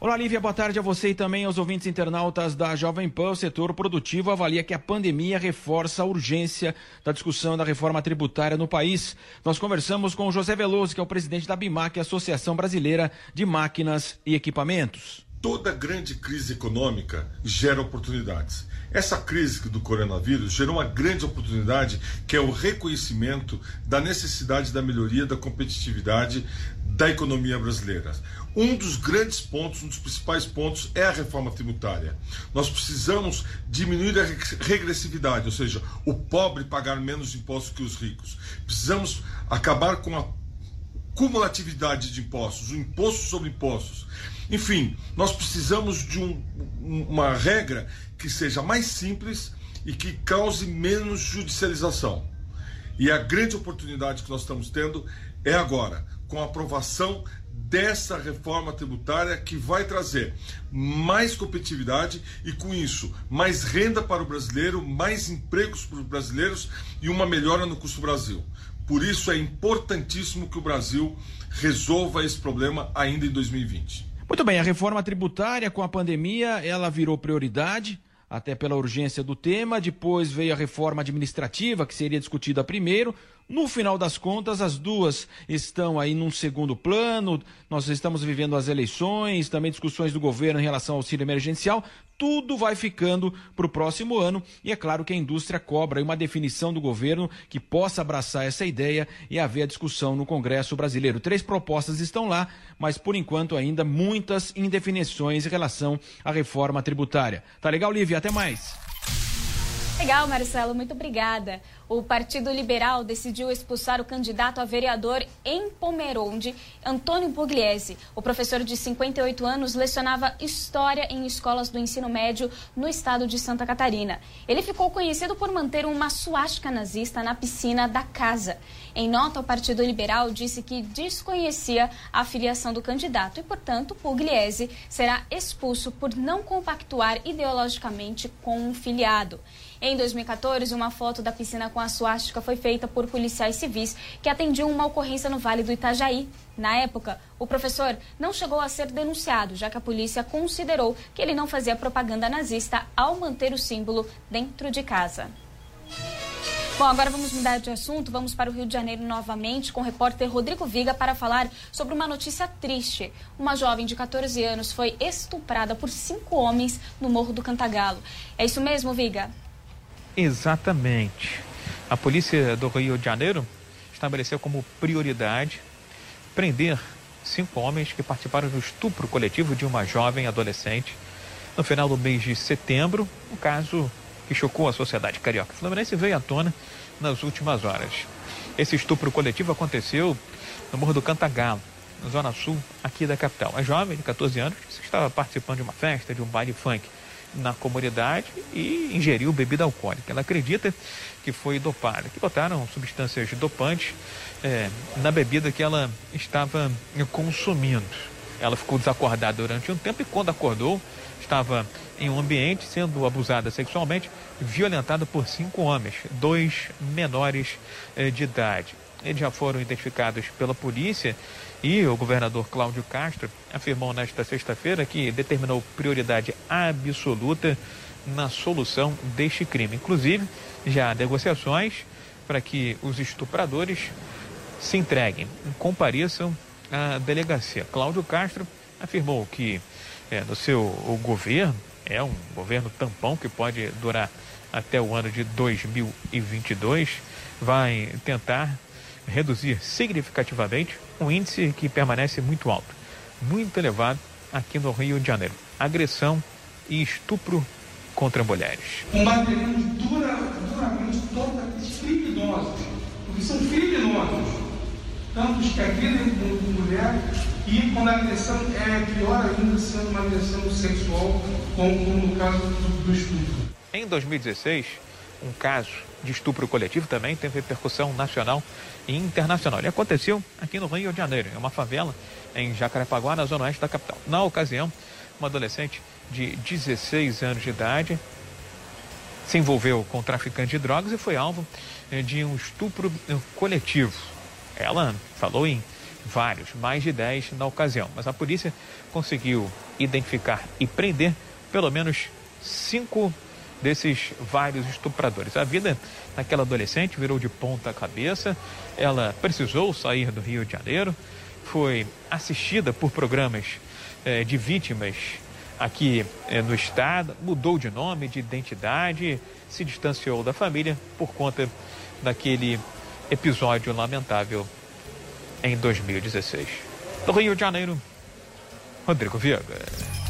Speaker 34: Olá, Lívia, boa tarde a você e também aos ouvintes internautas da Jovem Pan. O setor produtivo avalia que a pandemia reforça a urgência da discussão da reforma tributária no país. Nós conversamos com o José Veloso, que é o presidente da BIMAC, Associação Brasileira de Máquinas e Equipamentos.
Speaker 35: Toda grande crise econômica gera oportunidades. Essa crise do coronavírus gerou uma grande oportunidade, que é o reconhecimento da necessidade da melhoria da competitividade da economia brasileira. Um dos grandes pontos, um dos principais pontos é a reforma tributária. Nós precisamos diminuir a regressividade, ou seja, o pobre pagar menos impostos que os ricos. Precisamos acabar com a cumulatividade de impostos, o imposto sobre impostos. Enfim, nós precisamos de um, uma regra que seja mais simples e que cause menos judicialização. E a grande oportunidade que nós estamos tendo é agora, com a aprovação dessa reforma tributária que vai trazer mais competitividade e, com isso, mais renda para o brasileiro, mais empregos para os brasileiros e uma melhora no custo Brasil. Por isso é importantíssimo que o Brasil resolva esse problema ainda em 2020.
Speaker 34: Muito bem, a reforma tributária com a pandemia, ela virou prioridade até pela urgência do tema. Depois veio a reforma administrativa, que seria discutida primeiro. No final das contas, as duas estão aí num segundo plano. Nós estamos vivendo as eleições, também discussões do governo em relação ao auxílio emergencial. Tudo vai ficando para o próximo ano e é claro que a indústria cobra uma definição do governo que possa abraçar essa ideia e haver a discussão no Congresso brasileiro. Três propostas estão lá, mas por enquanto ainda muitas indefinições em relação à reforma tributária. Tá legal, Lívia? Até mais.
Speaker 15: Legal, Marcelo, muito obrigada. O Partido Liberal decidiu expulsar o candidato a vereador em Pomeronde, Antônio Pugliese. O professor de 58 anos lecionava História em escolas do ensino médio no estado de Santa Catarina. Ele ficou conhecido por manter uma suástica nazista na piscina da casa. Em nota, o Partido Liberal disse que desconhecia a filiação do candidato e, portanto, Pugliese será expulso por não compactuar ideologicamente com um filiado. Em 2014, uma foto da piscina com a suástica foi feita por policiais civis que atendiam uma ocorrência no Vale do Itajaí. Na época, o professor não chegou a ser denunciado, já que a polícia considerou que ele não fazia propaganda nazista ao manter o símbolo dentro de casa. Bom, agora vamos mudar de assunto. Vamos para o Rio de Janeiro novamente com o repórter Rodrigo Viga para falar sobre uma notícia triste. Uma jovem de 14 anos foi estuprada por cinco homens no Morro do Cantagalo. É isso mesmo, Viga?
Speaker 18: Exatamente. A polícia do Rio de Janeiro estabeleceu como prioridade prender cinco homens que participaram do estupro coletivo de uma jovem adolescente no final do mês de setembro, um caso que chocou a sociedade carioca fluminense veio à tona nas últimas horas. Esse estupro coletivo aconteceu no Morro do Cantagalo, na zona sul aqui da capital. A jovem de 14 anos estava participando de uma festa, de um baile funk na comunidade e ingeriu bebida alcoólica. Ela acredita que foi dopada, que botaram substâncias dopantes é, na bebida que ela estava consumindo. Ela ficou desacordada durante um tempo e quando acordou, estava em um ambiente sendo abusada sexualmente, violentada por cinco homens, dois menores eh, de idade. Eles já foram identificados pela polícia e o governador Cláudio Castro afirmou nesta sexta-feira que determinou prioridade absoluta na solução deste crime. Inclusive, já há negociações para que os estupradores se entreguem, compareçam à delegacia. Cláudio Castro afirmou que é, no seu governo, é um governo tampão que pode durar até o ano de 2022, vai tentar reduzir significativamente um índice que permanece muito alto, muito elevado aqui no Rio de Janeiro. Agressão e estupro contra mulheres.
Speaker 36: Combateremos dura, duramente toda são criminosos, tanto os que agridem como mulher, e quando a agressão é pior ainda, sendo uma agressão sexual, como, como no caso do, do estupro.
Speaker 18: Em 2016, um caso de estupro coletivo também teve repercussão nacional e internacional. Ele aconteceu aqui no Rio de Janeiro, em uma favela em Jacarepaguá, na zona oeste da capital. Na ocasião, uma adolescente de 16 anos de idade se envolveu com traficante de drogas e foi alvo eh, de um estupro eh, coletivo. Ela falou em vários, mais de 10 na ocasião, mas a polícia conseguiu identificar e prender pelo menos cinco desses vários estupradores. A vida daquela adolescente virou de ponta cabeça, ela precisou sair do Rio de Janeiro, foi assistida por programas eh, de vítimas aqui eh, no estado, mudou de nome, de identidade, se distanciou da família por conta daquele episódio lamentável em 2016. Do Rio de Janeiro, Rodrigo Viega.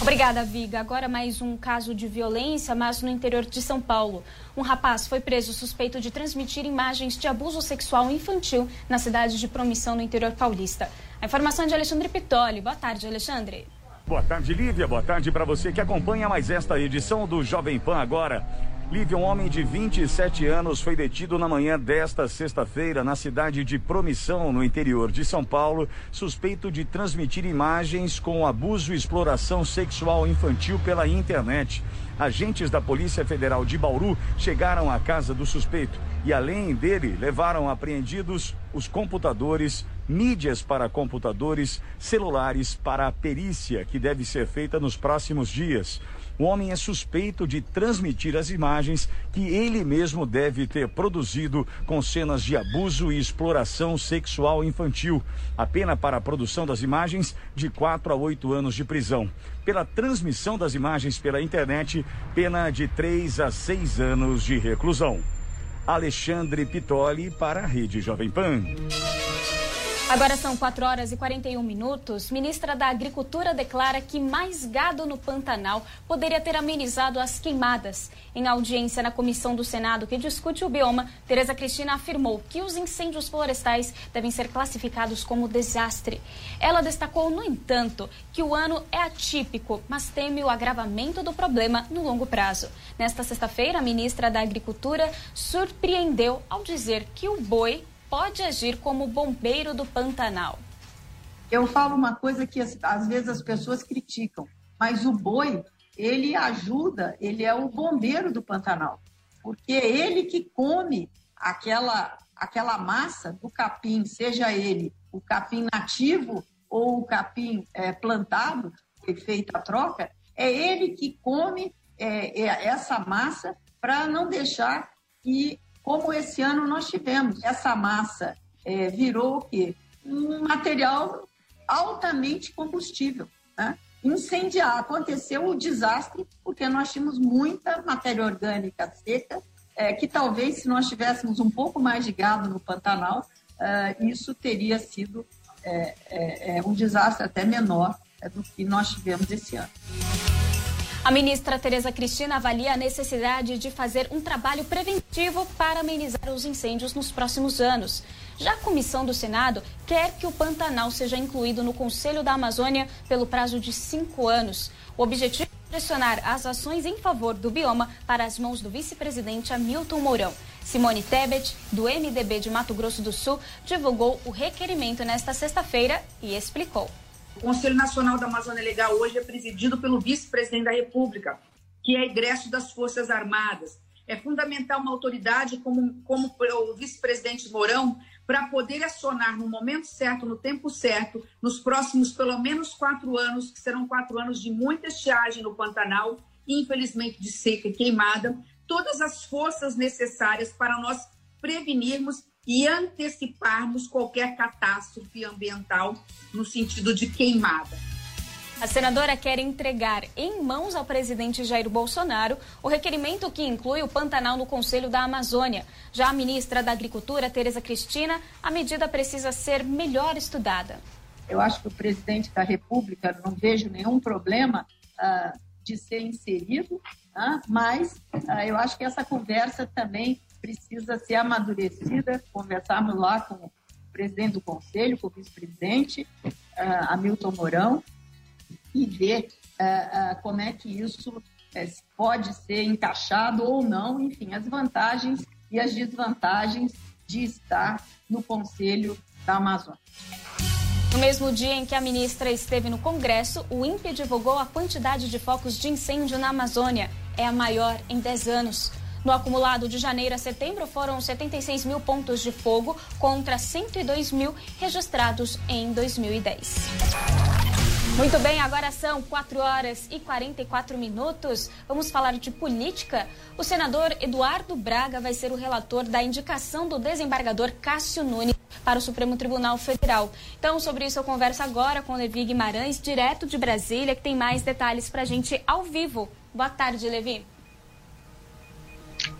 Speaker 15: Obrigada, Viga. Agora mais um caso de violência, mas no interior de São Paulo. Um rapaz foi preso suspeito de transmitir imagens de abuso sexual infantil na cidade de Promissão, no interior paulista. A informação é de Alexandre Pitoli. Boa tarde, Alexandre.
Speaker 37: Boa tarde, Lívia. Boa tarde para você que acompanha mais esta edição do Jovem Pan agora. Lívia, um homem de 27 anos, foi detido na manhã desta sexta-feira na cidade de Promissão, no interior de São Paulo, suspeito de transmitir imagens com abuso e exploração sexual infantil pela internet. Agentes da Polícia Federal de Bauru chegaram à casa do suspeito e, além dele, levaram apreendidos os computadores, mídias para computadores, celulares para a perícia, que deve ser feita nos próximos dias. O homem é suspeito de transmitir as imagens que ele mesmo deve ter produzido com cenas de abuso e exploração sexual infantil. A pena para a produção das imagens de 4 a 8 anos de prisão. Pela transmissão das imagens pela internet, pena de 3 a 6 anos de reclusão. Alexandre Pitoli para a Rede Jovem Pan.
Speaker 15: Agora são 4 horas e 41 minutos. Ministra da Agricultura declara que mais gado no Pantanal poderia ter amenizado as queimadas. Em audiência na comissão do Senado que discute o bioma, Tereza Cristina afirmou que os incêndios florestais devem ser classificados como desastre. Ela destacou, no entanto, que o ano é atípico, mas teme o agravamento do problema no longo prazo. Nesta sexta-feira, a ministra da Agricultura surpreendeu ao dizer que o boi pode agir como bombeiro do Pantanal?
Speaker 38: Eu falo uma coisa que às vezes as pessoas criticam, mas o boi, ele ajuda, ele é o bombeiro do Pantanal, porque é ele que come aquela, aquela massa do capim, seja ele o capim nativo ou o capim é, plantado, feita a troca, é ele que come é, é, essa massa para não deixar que como esse ano nós tivemos. Essa massa é, virou o quê? Um material altamente combustível. Né? Incendiar. Aconteceu o desastre porque nós tínhamos muita matéria orgânica seca, é, que talvez se nós tivéssemos um pouco mais de gado no Pantanal, é, isso teria sido é, é, é, um desastre até menor do que nós tivemos esse ano.
Speaker 15: A ministra Tereza Cristina avalia a necessidade de fazer um trabalho preventivo para amenizar os incêndios nos próximos anos. Já a comissão do Senado quer que o Pantanal seja incluído no Conselho da Amazônia pelo prazo de cinco anos. O objetivo é pressionar as ações em favor do bioma para as mãos do vice-presidente Hamilton Mourão. Simone Tebet, do MDB de Mato Grosso do Sul, divulgou o requerimento nesta sexta-feira e explicou.
Speaker 39: O Conselho Nacional da Amazônia Legal hoje é presidido pelo vice-presidente da República, que é egresso das Forças Armadas. É fundamental uma autoridade como, como o vice-presidente Mourão para poder acionar no momento certo, no tempo certo, nos próximos pelo menos quatro anos, que serão quatro anos de muita estiagem no Pantanal, infelizmente de seca e queimada, todas as forças necessárias para nós prevenirmos e anteciparmos qualquer catástrofe ambiental no sentido de queimada.
Speaker 15: A senadora quer entregar em mãos ao presidente Jair Bolsonaro o requerimento que inclui o Pantanal no Conselho da Amazônia. Já a ministra da Agricultura, Tereza Cristina, a medida precisa ser melhor estudada.
Speaker 38: Eu acho que o presidente da República, não vejo nenhum problema uh, de ser inserido, uh, mas uh, eu acho que essa conversa também precisa ser amadurecida. Conversarmos lá com o presidente do conselho, com o vice-presidente, uh, Hamilton Mourão, e ver uh, uh, como é que isso uh, pode ser encaixado ou não, enfim, as vantagens e as desvantagens de estar no Conselho da Amazônia.
Speaker 15: No mesmo dia em que a ministra esteve no Congresso, o INPE divulgou a quantidade de focos de incêndio na Amazônia. É a maior em 10 anos. No acumulado de janeiro a setembro, foram 76 mil pontos de fogo contra 102 mil registrados em 2010. Muito bem, agora são 4 horas e 44 minutos. Vamos falar de política. O senador Eduardo Braga vai ser o relator da indicação do desembargador Cássio Nunes para o Supremo Tribunal Federal. Então, sobre isso eu converso agora com Levi Guimarães, direto de Brasília, que tem mais detalhes para a gente ao vivo. Boa tarde, Levi.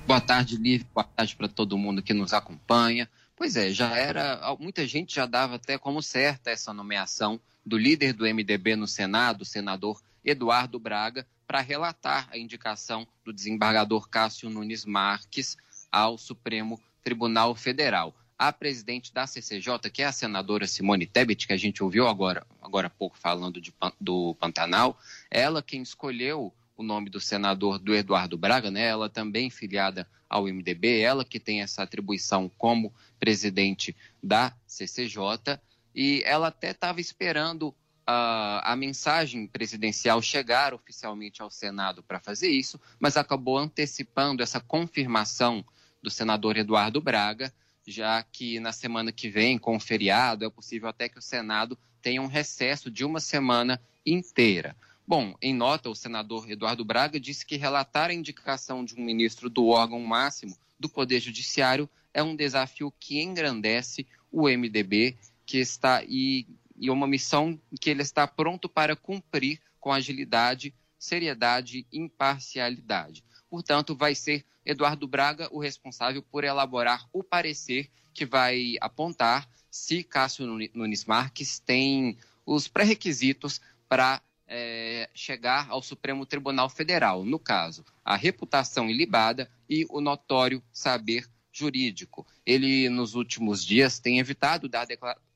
Speaker 40: Boa tarde, Liv. Boa tarde para todo mundo que nos acompanha. Pois é, já era. Muita gente já dava até como certa essa nomeação do líder do MDB no Senado, o senador Eduardo Braga, para relatar a indicação do desembargador Cássio Nunes Marques ao Supremo Tribunal Federal. A presidente da CCJ, que é a senadora Simone Tebet, que a gente ouviu agora, agora há pouco falando de, do Pantanal, ela quem escolheu o nome do senador do Eduardo Braga, né? Ela também filiada ao MDB, ela que tem essa atribuição como presidente da CCJ, e ela até estava esperando a, a mensagem presidencial chegar oficialmente ao Senado para fazer isso, mas acabou antecipando essa confirmação do senador Eduardo Braga, já que na semana que vem, com o feriado, é possível até que o Senado tenha um recesso de uma semana inteira. Bom, em nota, o senador Eduardo Braga disse que relatar a indicação de um ministro do órgão máximo do Poder Judiciário é um desafio que engrandece o MDB, que está e, e uma missão que ele está pronto para cumprir com agilidade, seriedade e imparcialidade. Portanto, vai ser Eduardo Braga o responsável por elaborar o parecer que vai apontar se Cássio Nunes Marques tem os pré-requisitos para é, chegar ao Supremo Tribunal Federal. No caso, a reputação ilibada e o notório saber jurídico. Ele, nos últimos dias, tem evitado dar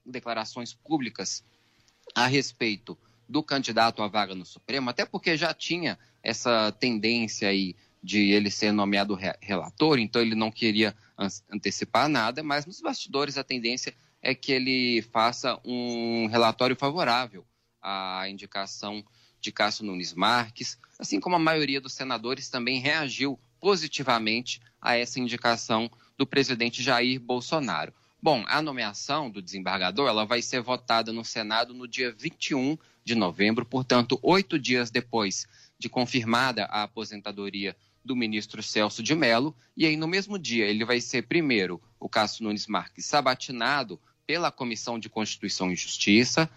Speaker 40: declarações públicas a respeito do candidato à vaga no Supremo, até porque já tinha essa tendência aí de ele ser nomeado relator, então ele não queria antecipar nada, mas nos bastidores a tendência é que ele faça um relatório favorável a indicação de Cássio Nunes Marques, assim como a maioria dos senadores também reagiu positivamente a essa indicação do presidente Jair Bolsonaro. Bom, a nomeação do desembargador ela vai ser votada no Senado no dia 21 de novembro, portanto, oito dias depois de confirmada a aposentadoria do ministro Celso de Mello, e aí no mesmo dia ele vai ser primeiro o Cássio Nunes Marques sabatinado pela Comissão de Constituição e Justiça,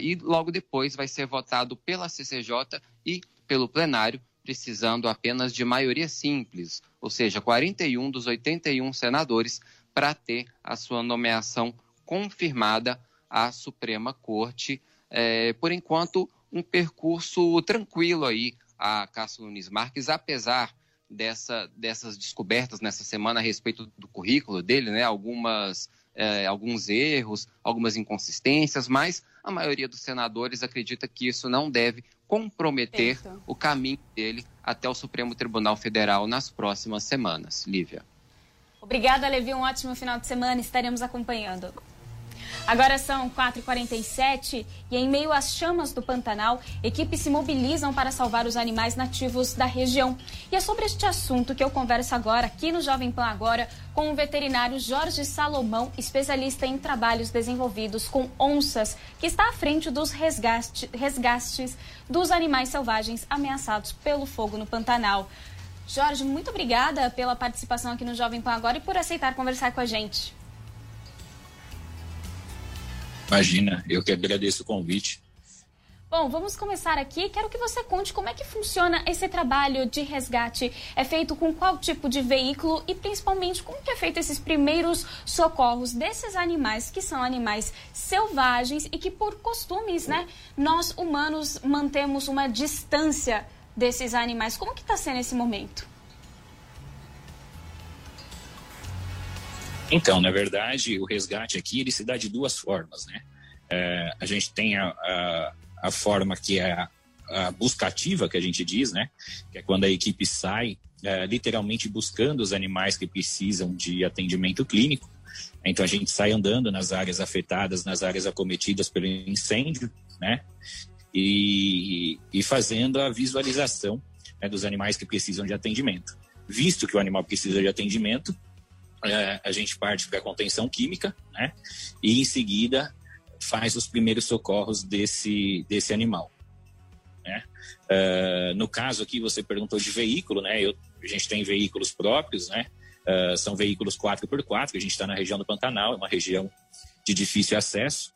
Speaker 40: e logo depois vai ser votado pela CCJ e pelo plenário, precisando apenas de maioria simples, ou seja, 41 dos 81 senadores, para ter a sua nomeação confirmada à Suprema Corte. É, por enquanto, um percurso tranquilo aí a Cássio Nunes Marques, apesar dessa, dessas descobertas nessa semana a respeito do currículo dele, né? Algumas, é, alguns erros, algumas inconsistências, mas a maioria dos senadores acredita que isso não deve comprometer Eita. o caminho dele até o Supremo Tribunal Federal nas próximas semanas. Lívia.
Speaker 15: Obrigada, Levi. Um ótimo final de semana. Estaremos acompanhando. Agora são 4h47 e, em meio às chamas do Pantanal, equipes se mobilizam para salvar os animais nativos da região. E é sobre este assunto que eu converso agora, aqui no Jovem Pan Agora, com o veterinário Jorge Salomão, especialista em trabalhos desenvolvidos com onças, que está à frente dos resgate, resgates dos animais selvagens ameaçados pelo fogo no Pantanal. Jorge, muito obrigada pela participação aqui no Jovem Pan Agora e por aceitar conversar com a gente.
Speaker 41: Imagina, eu que agradeço o convite.
Speaker 15: Bom, vamos começar aqui. Quero que você conte como é que funciona esse trabalho de resgate. É feito com qual tipo de veículo e principalmente como que é feito esses primeiros socorros desses animais que são animais selvagens e que por costumes, né, nós humanos mantemos uma distância desses animais. Como que está sendo esse momento?
Speaker 41: Então, na verdade, o resgate aqui ele se dá de duas formas, né? É, a gente tem a, a, a forma que é a, a, que a gente diz, né? Que é quando a equipe sai é, literalmente buscando os animais que precisam de atendimento clínico. Então a gente sai andando nas áreas afetadas, nas áreas acometidas pelo incêndio, né? E, e fazendo a visualização né, dos animais que precisam de atendimento. Visto que o animal precisa de atendimento, a gente parte para a contenção química, né? E em seguida faz os primeiros socorros desse, desse animal. Né? Uh, no caso aqui, você perguntou de veículo, né? Eu, a gente tem veículos próprios, né? Uh, são veículos 4x4, a gente está na região do Pantanal, é uma região de difícil acesso.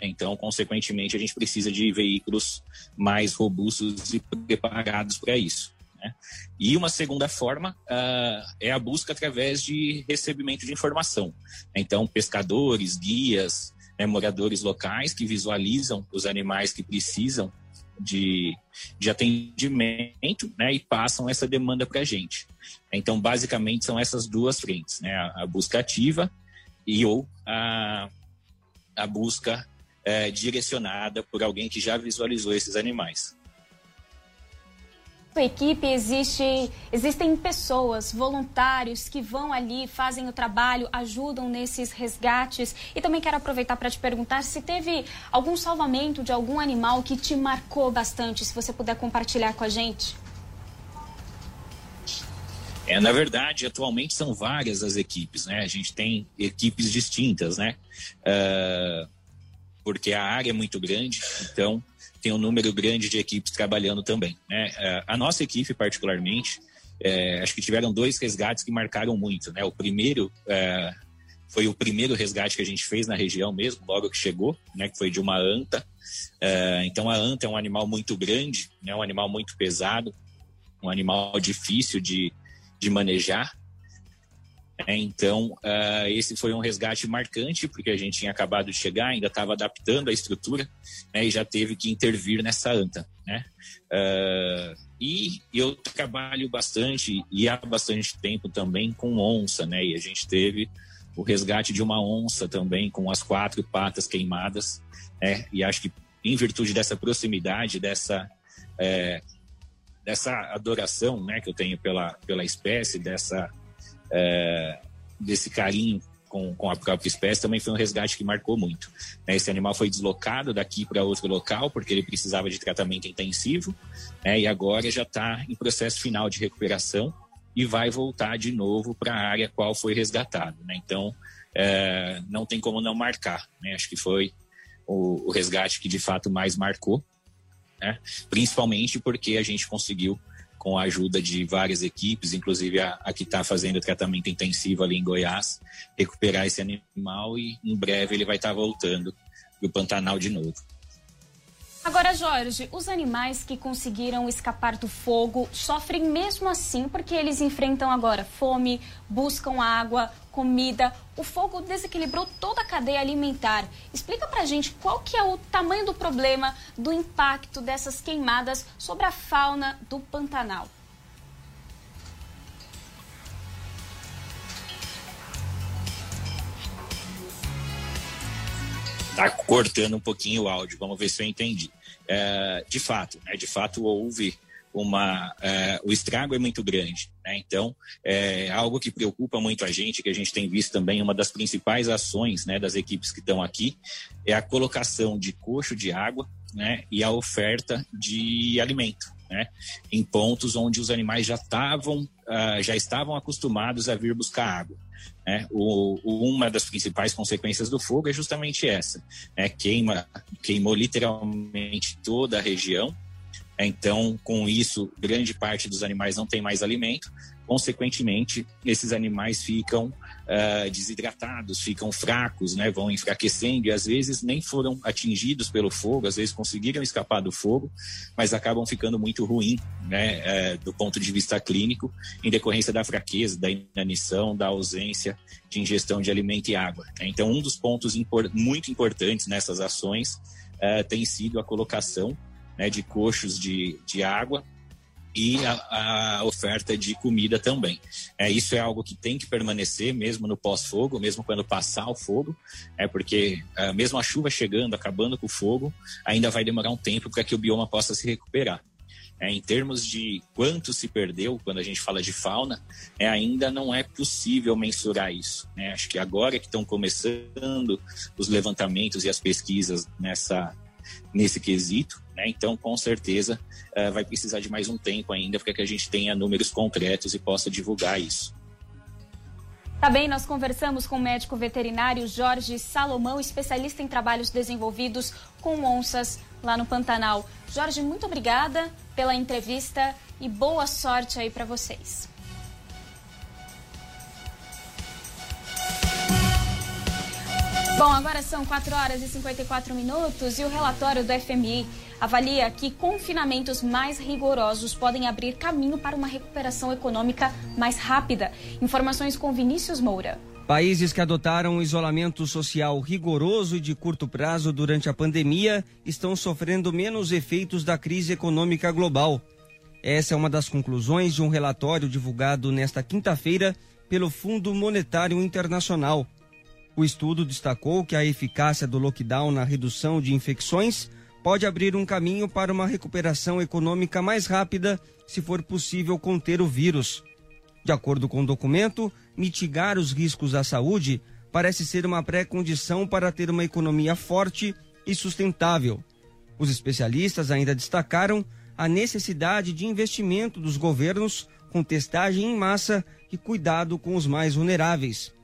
Speaker 41: Então, consequentemente, a gente precisa de veículos mais robustos e preparados para isso. Né? E uma segunda forma uh, é a busca através de recebimento de informação. Então, pescadores, guias, né, moradores locais que visualizam os animais que precisam de, de atendimento né, e passam essa demanda para a gente. Então, basicamente, são essas duas frentes, né, a, a busca ativa e ou a, a busca é, direcionada por alguém que já visualizou esses animais
Speaker 15: sua equipe existe, existem pessoas, voluntários que vão ali, fazem o trabalho, ajudam nesses resgates. E também quero aproveitar para te perguntar se teve algum salvamento de algum animal que te marcou bastante, se você puder compartilhar com a gente.
Speaker 41: É, na verdade, atualmente são várias as equipes, né? A gente tem equipes distintas, né? Uh, porque a área é muito grande, então tem um número grande de equipes trabalhando também. Né? É, a nossa equipe, particularmente, é, acho que tiveram dois resgates que marcaram muito. Né? O primeiro é, foi o primeiro resgate que a gente fez na região mesmo, logo que chegou, né? que foi de uma anta. É, então, a anta é um animal muito grande, né? um animal muito pesado, um animal difícil de, de manejar. É, então, uh, esse foi um resgate marcante, porque a gente tinha acabado de chegar, ainda estava adaptando a estrutura né, e já teve que intervir nessa anta. Né? Uh, e eu trabalho bastante e há bastante tempo também com onça, né? E a gente teve o resgate de uma onça também com as quatro patas queimadas, né? E acho que em virtude dessa proximidade, dessa é, dessa adoração, né, que eu tenho pela pela espécie, dessa é, desse carinho com, com, a própria espécie também foi um resgate que marcou muito. Né? Esse animal foi deslocado daqui para outro local porque ele precisava de tratamento intensivo né? e agora já está em processo final de recuperação e vai voltar de novo para a área qual foi resgatado. Né? Então, é, não tem como não marcar. Né? Acho que foi o, o, resgate que de fato mais marcou, né? principalmente porque a gente conseguiu com a ajuda de várias equipes, inclusive a, a que está fazendo tratamento intensivo ali em Goiás, recuperar esse animal e em breve ele vai estar tá voltando para o Pantanal de novo.
Speaker 15: Agora, Jorge, os animais que conseguiram escapar do fogo sofrem mesmo assim porque eles enfrentam agora fome, buscam água, comida. O fogo desequilibrou toda a cadeia alimentar. Explica pra gente qual que é o tamanho do problema, do impacto dessas queimadas sobre a fauna do Pantanal.
Speaker 41: Tá cortando um pouquinho o áudio, vamos ver se eu entendi. É, de fato, né, de fato houve uma, é, o estrago é muito grande. Né? Então, é algo que preocupa muito a gente, que a gente tem visto também, uma das principais ações né, das equipes que estão aqui, é a colocação de coxo de água né, e a oferta de alimento. Né, em pontos onde os animais já estavam uh, já estavam acostumados a vir buscar água. Né? O, o, uma das principais consequências do fogo é justamente essa: né? queima, queimou literalmente toda a região. Então, com isso, grande parte dos animais não tem mais alimento. Consequentemente, esses animais ficam uh, desidratados, ficam fracos, né? vão enfraquecendo e às vezes nem foram atingidos pelo fogo, às vezes conseguiram escapar do fogo, mas acabam ficando muito ruim né? Uh, do ponto de vista clínico, em decorrência da fraqueza, da inanição, da ausência de ingestão de alimento e água. Né? Então, um dos pontos impor muito importantes nessas ações uh, tem sido a colocação né, de coxos de, de água e a, a, oferta de comida também. É, isso é algo que tem que permanecer mesmo no pós-fogo, mesmo quando passar o fogo, é porque é, mesmo a chuva chegando, acabando com o fogo, ainda vai demorar um tempo para que o bioma possa se recuperar. É, em termos de quanto se perdeu quando a gente fala de fauna, é, ainda não é possível mensurar isso. Né? Acho que agora que estão começando os levantamentos e as pesquisas nessa, nesse quesito, né? então com certeza uh, vai precisar de mais um tempo ainda para que a gente tenha números concretos e possa divulgar isso.
Speaker 15: Tá bem, nós conversamos com o médico veterinário Jorge Salomão, especialista em trabalhos desenvolvidos com onças lá no Pantanal. Jorge, muito obrigada pela entrevista e boa sorte aí para vocês. Bom, agora são 4 horas e 54 minutos e o relatório do FMI avalia que confinamentos mais rigorosos podem abrir caminho para uma recuperação econômica mais rápida. Informações com Vinícius Moura.
Speaker 42: Países que adotaram um isolamento social rigoroso e de curto prazo durante a pandemia estão sofrendo menos efeitos da crise econômica global. Essa é uma das conclusões de um relatório divulgado nesta quinta-feira pelo Fundo Monetário Internacional. O estudo destacou que a eficácia do lockdown na redução de infecções pode abrir um caminho para uma recuperação econômica mais rápida se for possível conter o vírus. De acordo com o documento, mitigar os riscos à saúde parece ser uma pré-condição para ter uma economia forte e sustentável. Os especialistas ainda destacaram a necessidade de investimento dos governos com testagem em massa e cuidado com os mais vulneráveis.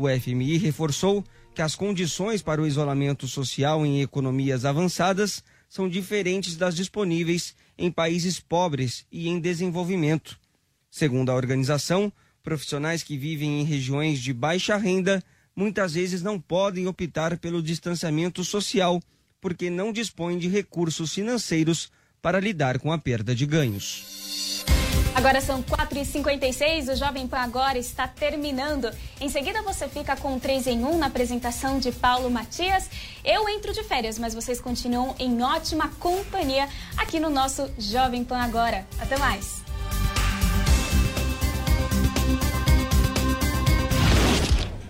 Speaker 42: O FMI reforçou que as condições para o isolamento social em economias avançadas são diferentes das disponíveis em países pobres e em desenvolvimento. Segundo a organização, profissionais que vivem em regiões de baixa renda muitas vezes não podem optar pelo distanciamento social porque não dispõem de recursos financeiros para lidar com a perda de ganhos.
Speaker 15: Agora são 4h56, o Jovem Pan agora está terminando. Em seguida você fica com 3 em 1 na apresentação de Paulo Matias. Eu entro de férias, mas vocês continuam em ótima companhia aqui no nosso Jovem Pan agora. Até mais!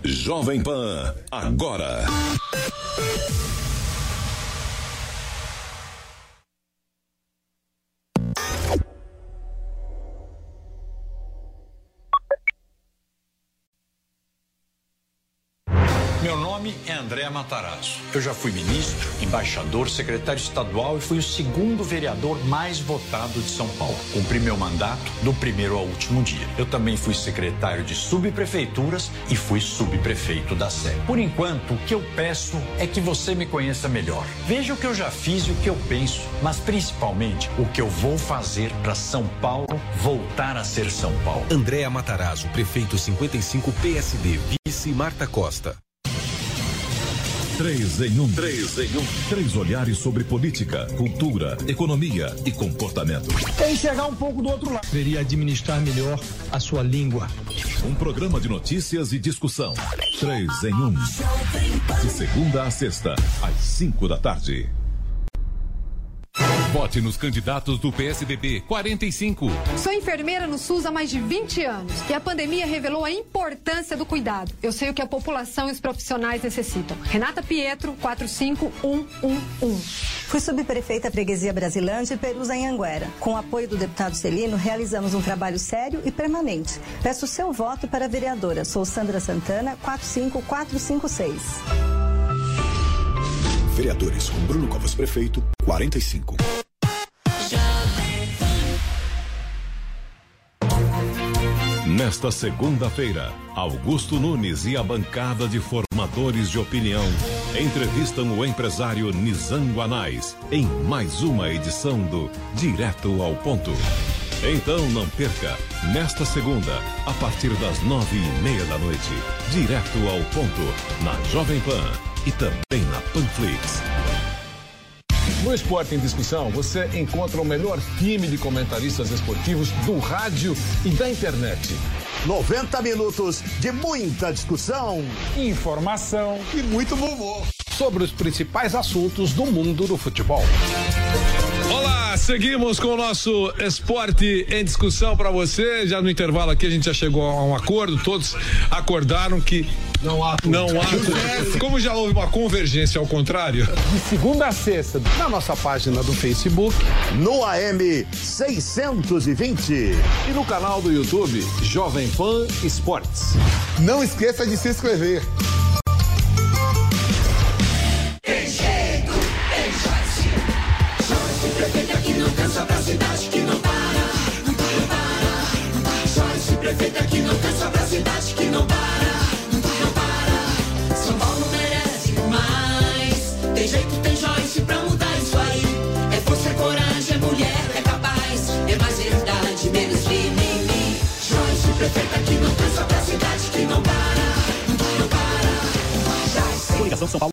Speaker 43: Jovem Pan agora.
Speaker 44: Meu nome é André Matarazzo. Eu já fui ministro, embaixador, secretário estadual e fui o segundo vereador mais votado de São Paulo. Cumpri meu mandato do primeiro ao último dia. Eu também fui secretário de subprefeituras e fui subprefeito da Sé. Por enquanto, o que eu peço é que você me conheça melhor. Veja o que eu já fiz e o que eu penso, mas principalmente o que eu vou fazer para São Paulo voltar a ser São Paulo.
Speaker 45: Andréa Matarazzo, prefeito 55 PSD, vice Marta Costa.
Speaker 5: Três em um. Três em um. Três olhares sobre política, cultura, economia e comportamento.
Speaker 11: Enxergar um pouco do outro lado.
Speaker 44: Deveria administrar melhor a sua língua.
Speaker 5: Um programa de notícias e discussão. Três em um. De segunda a sexta, às cinco da tarde.
Speaker 45: Vote nos candidatos do PSDB 45.
Speaker 38: Sou enfermeira no SUS há mais de 20 anos e a pandemia revelou a importância do cuidado. Eu sei o que a população e os profissionais necessitam. Renata Pietro, 45111.
Speaker 46: Fui subprefeita Freguesia Brasilândia e Perusa em Anguera. Com o apoio do deputado Celino, realizamos um trabalho sério e permanente. Peço seu voto para a vereadora. Sou Sandra Santana, 45456.
Speaker 5: Vereadores com Bruno Covas Prefeito, 45. Nesta segunda-feira, Augusto Nunes e a bancada de formadores de opinião entrevistam o empresário Nizam Guanais em mais uma edição do Direto ao Ponto. Então não perca, nesta segunda, a partir das nove e meia da noite, Direto ao Ponto, na Jovem Pan e também na Panflix.
Speaker 47: No Esporte em Discussão, você encontra o melhor time de comentaristas esportivos do rádio e da internet.
Speaker 17: 90 minutos de muita discussão,
Speaker 47: informação
Speaker 17: e muito bom humor
Speaker 47: sobre os principais assuntos do mundo do futebol. Olá, seguimos com o nosso esporte em discussão para você. Já no intervalo aqui a gente já chegou a um acordo, todos acordaram que
Speaker 48: não há
Speaker 47: não há como já houve uma convergência ao contrário.
Speaker 49: De segunda a sexta, na nossa página do Facebook,
Speaker 48: no AM 620
Speaker 47: e no canal do YouTube Jovem Pan Esportes.
Speaker 48: Não esqueça de se inscrever.
Speaker 50: Tem jeito, tem Joyce. Joyce, prefeita que não cansa pra cidade que não para. Não para, não para. Joyce, prefeita que São Paulo.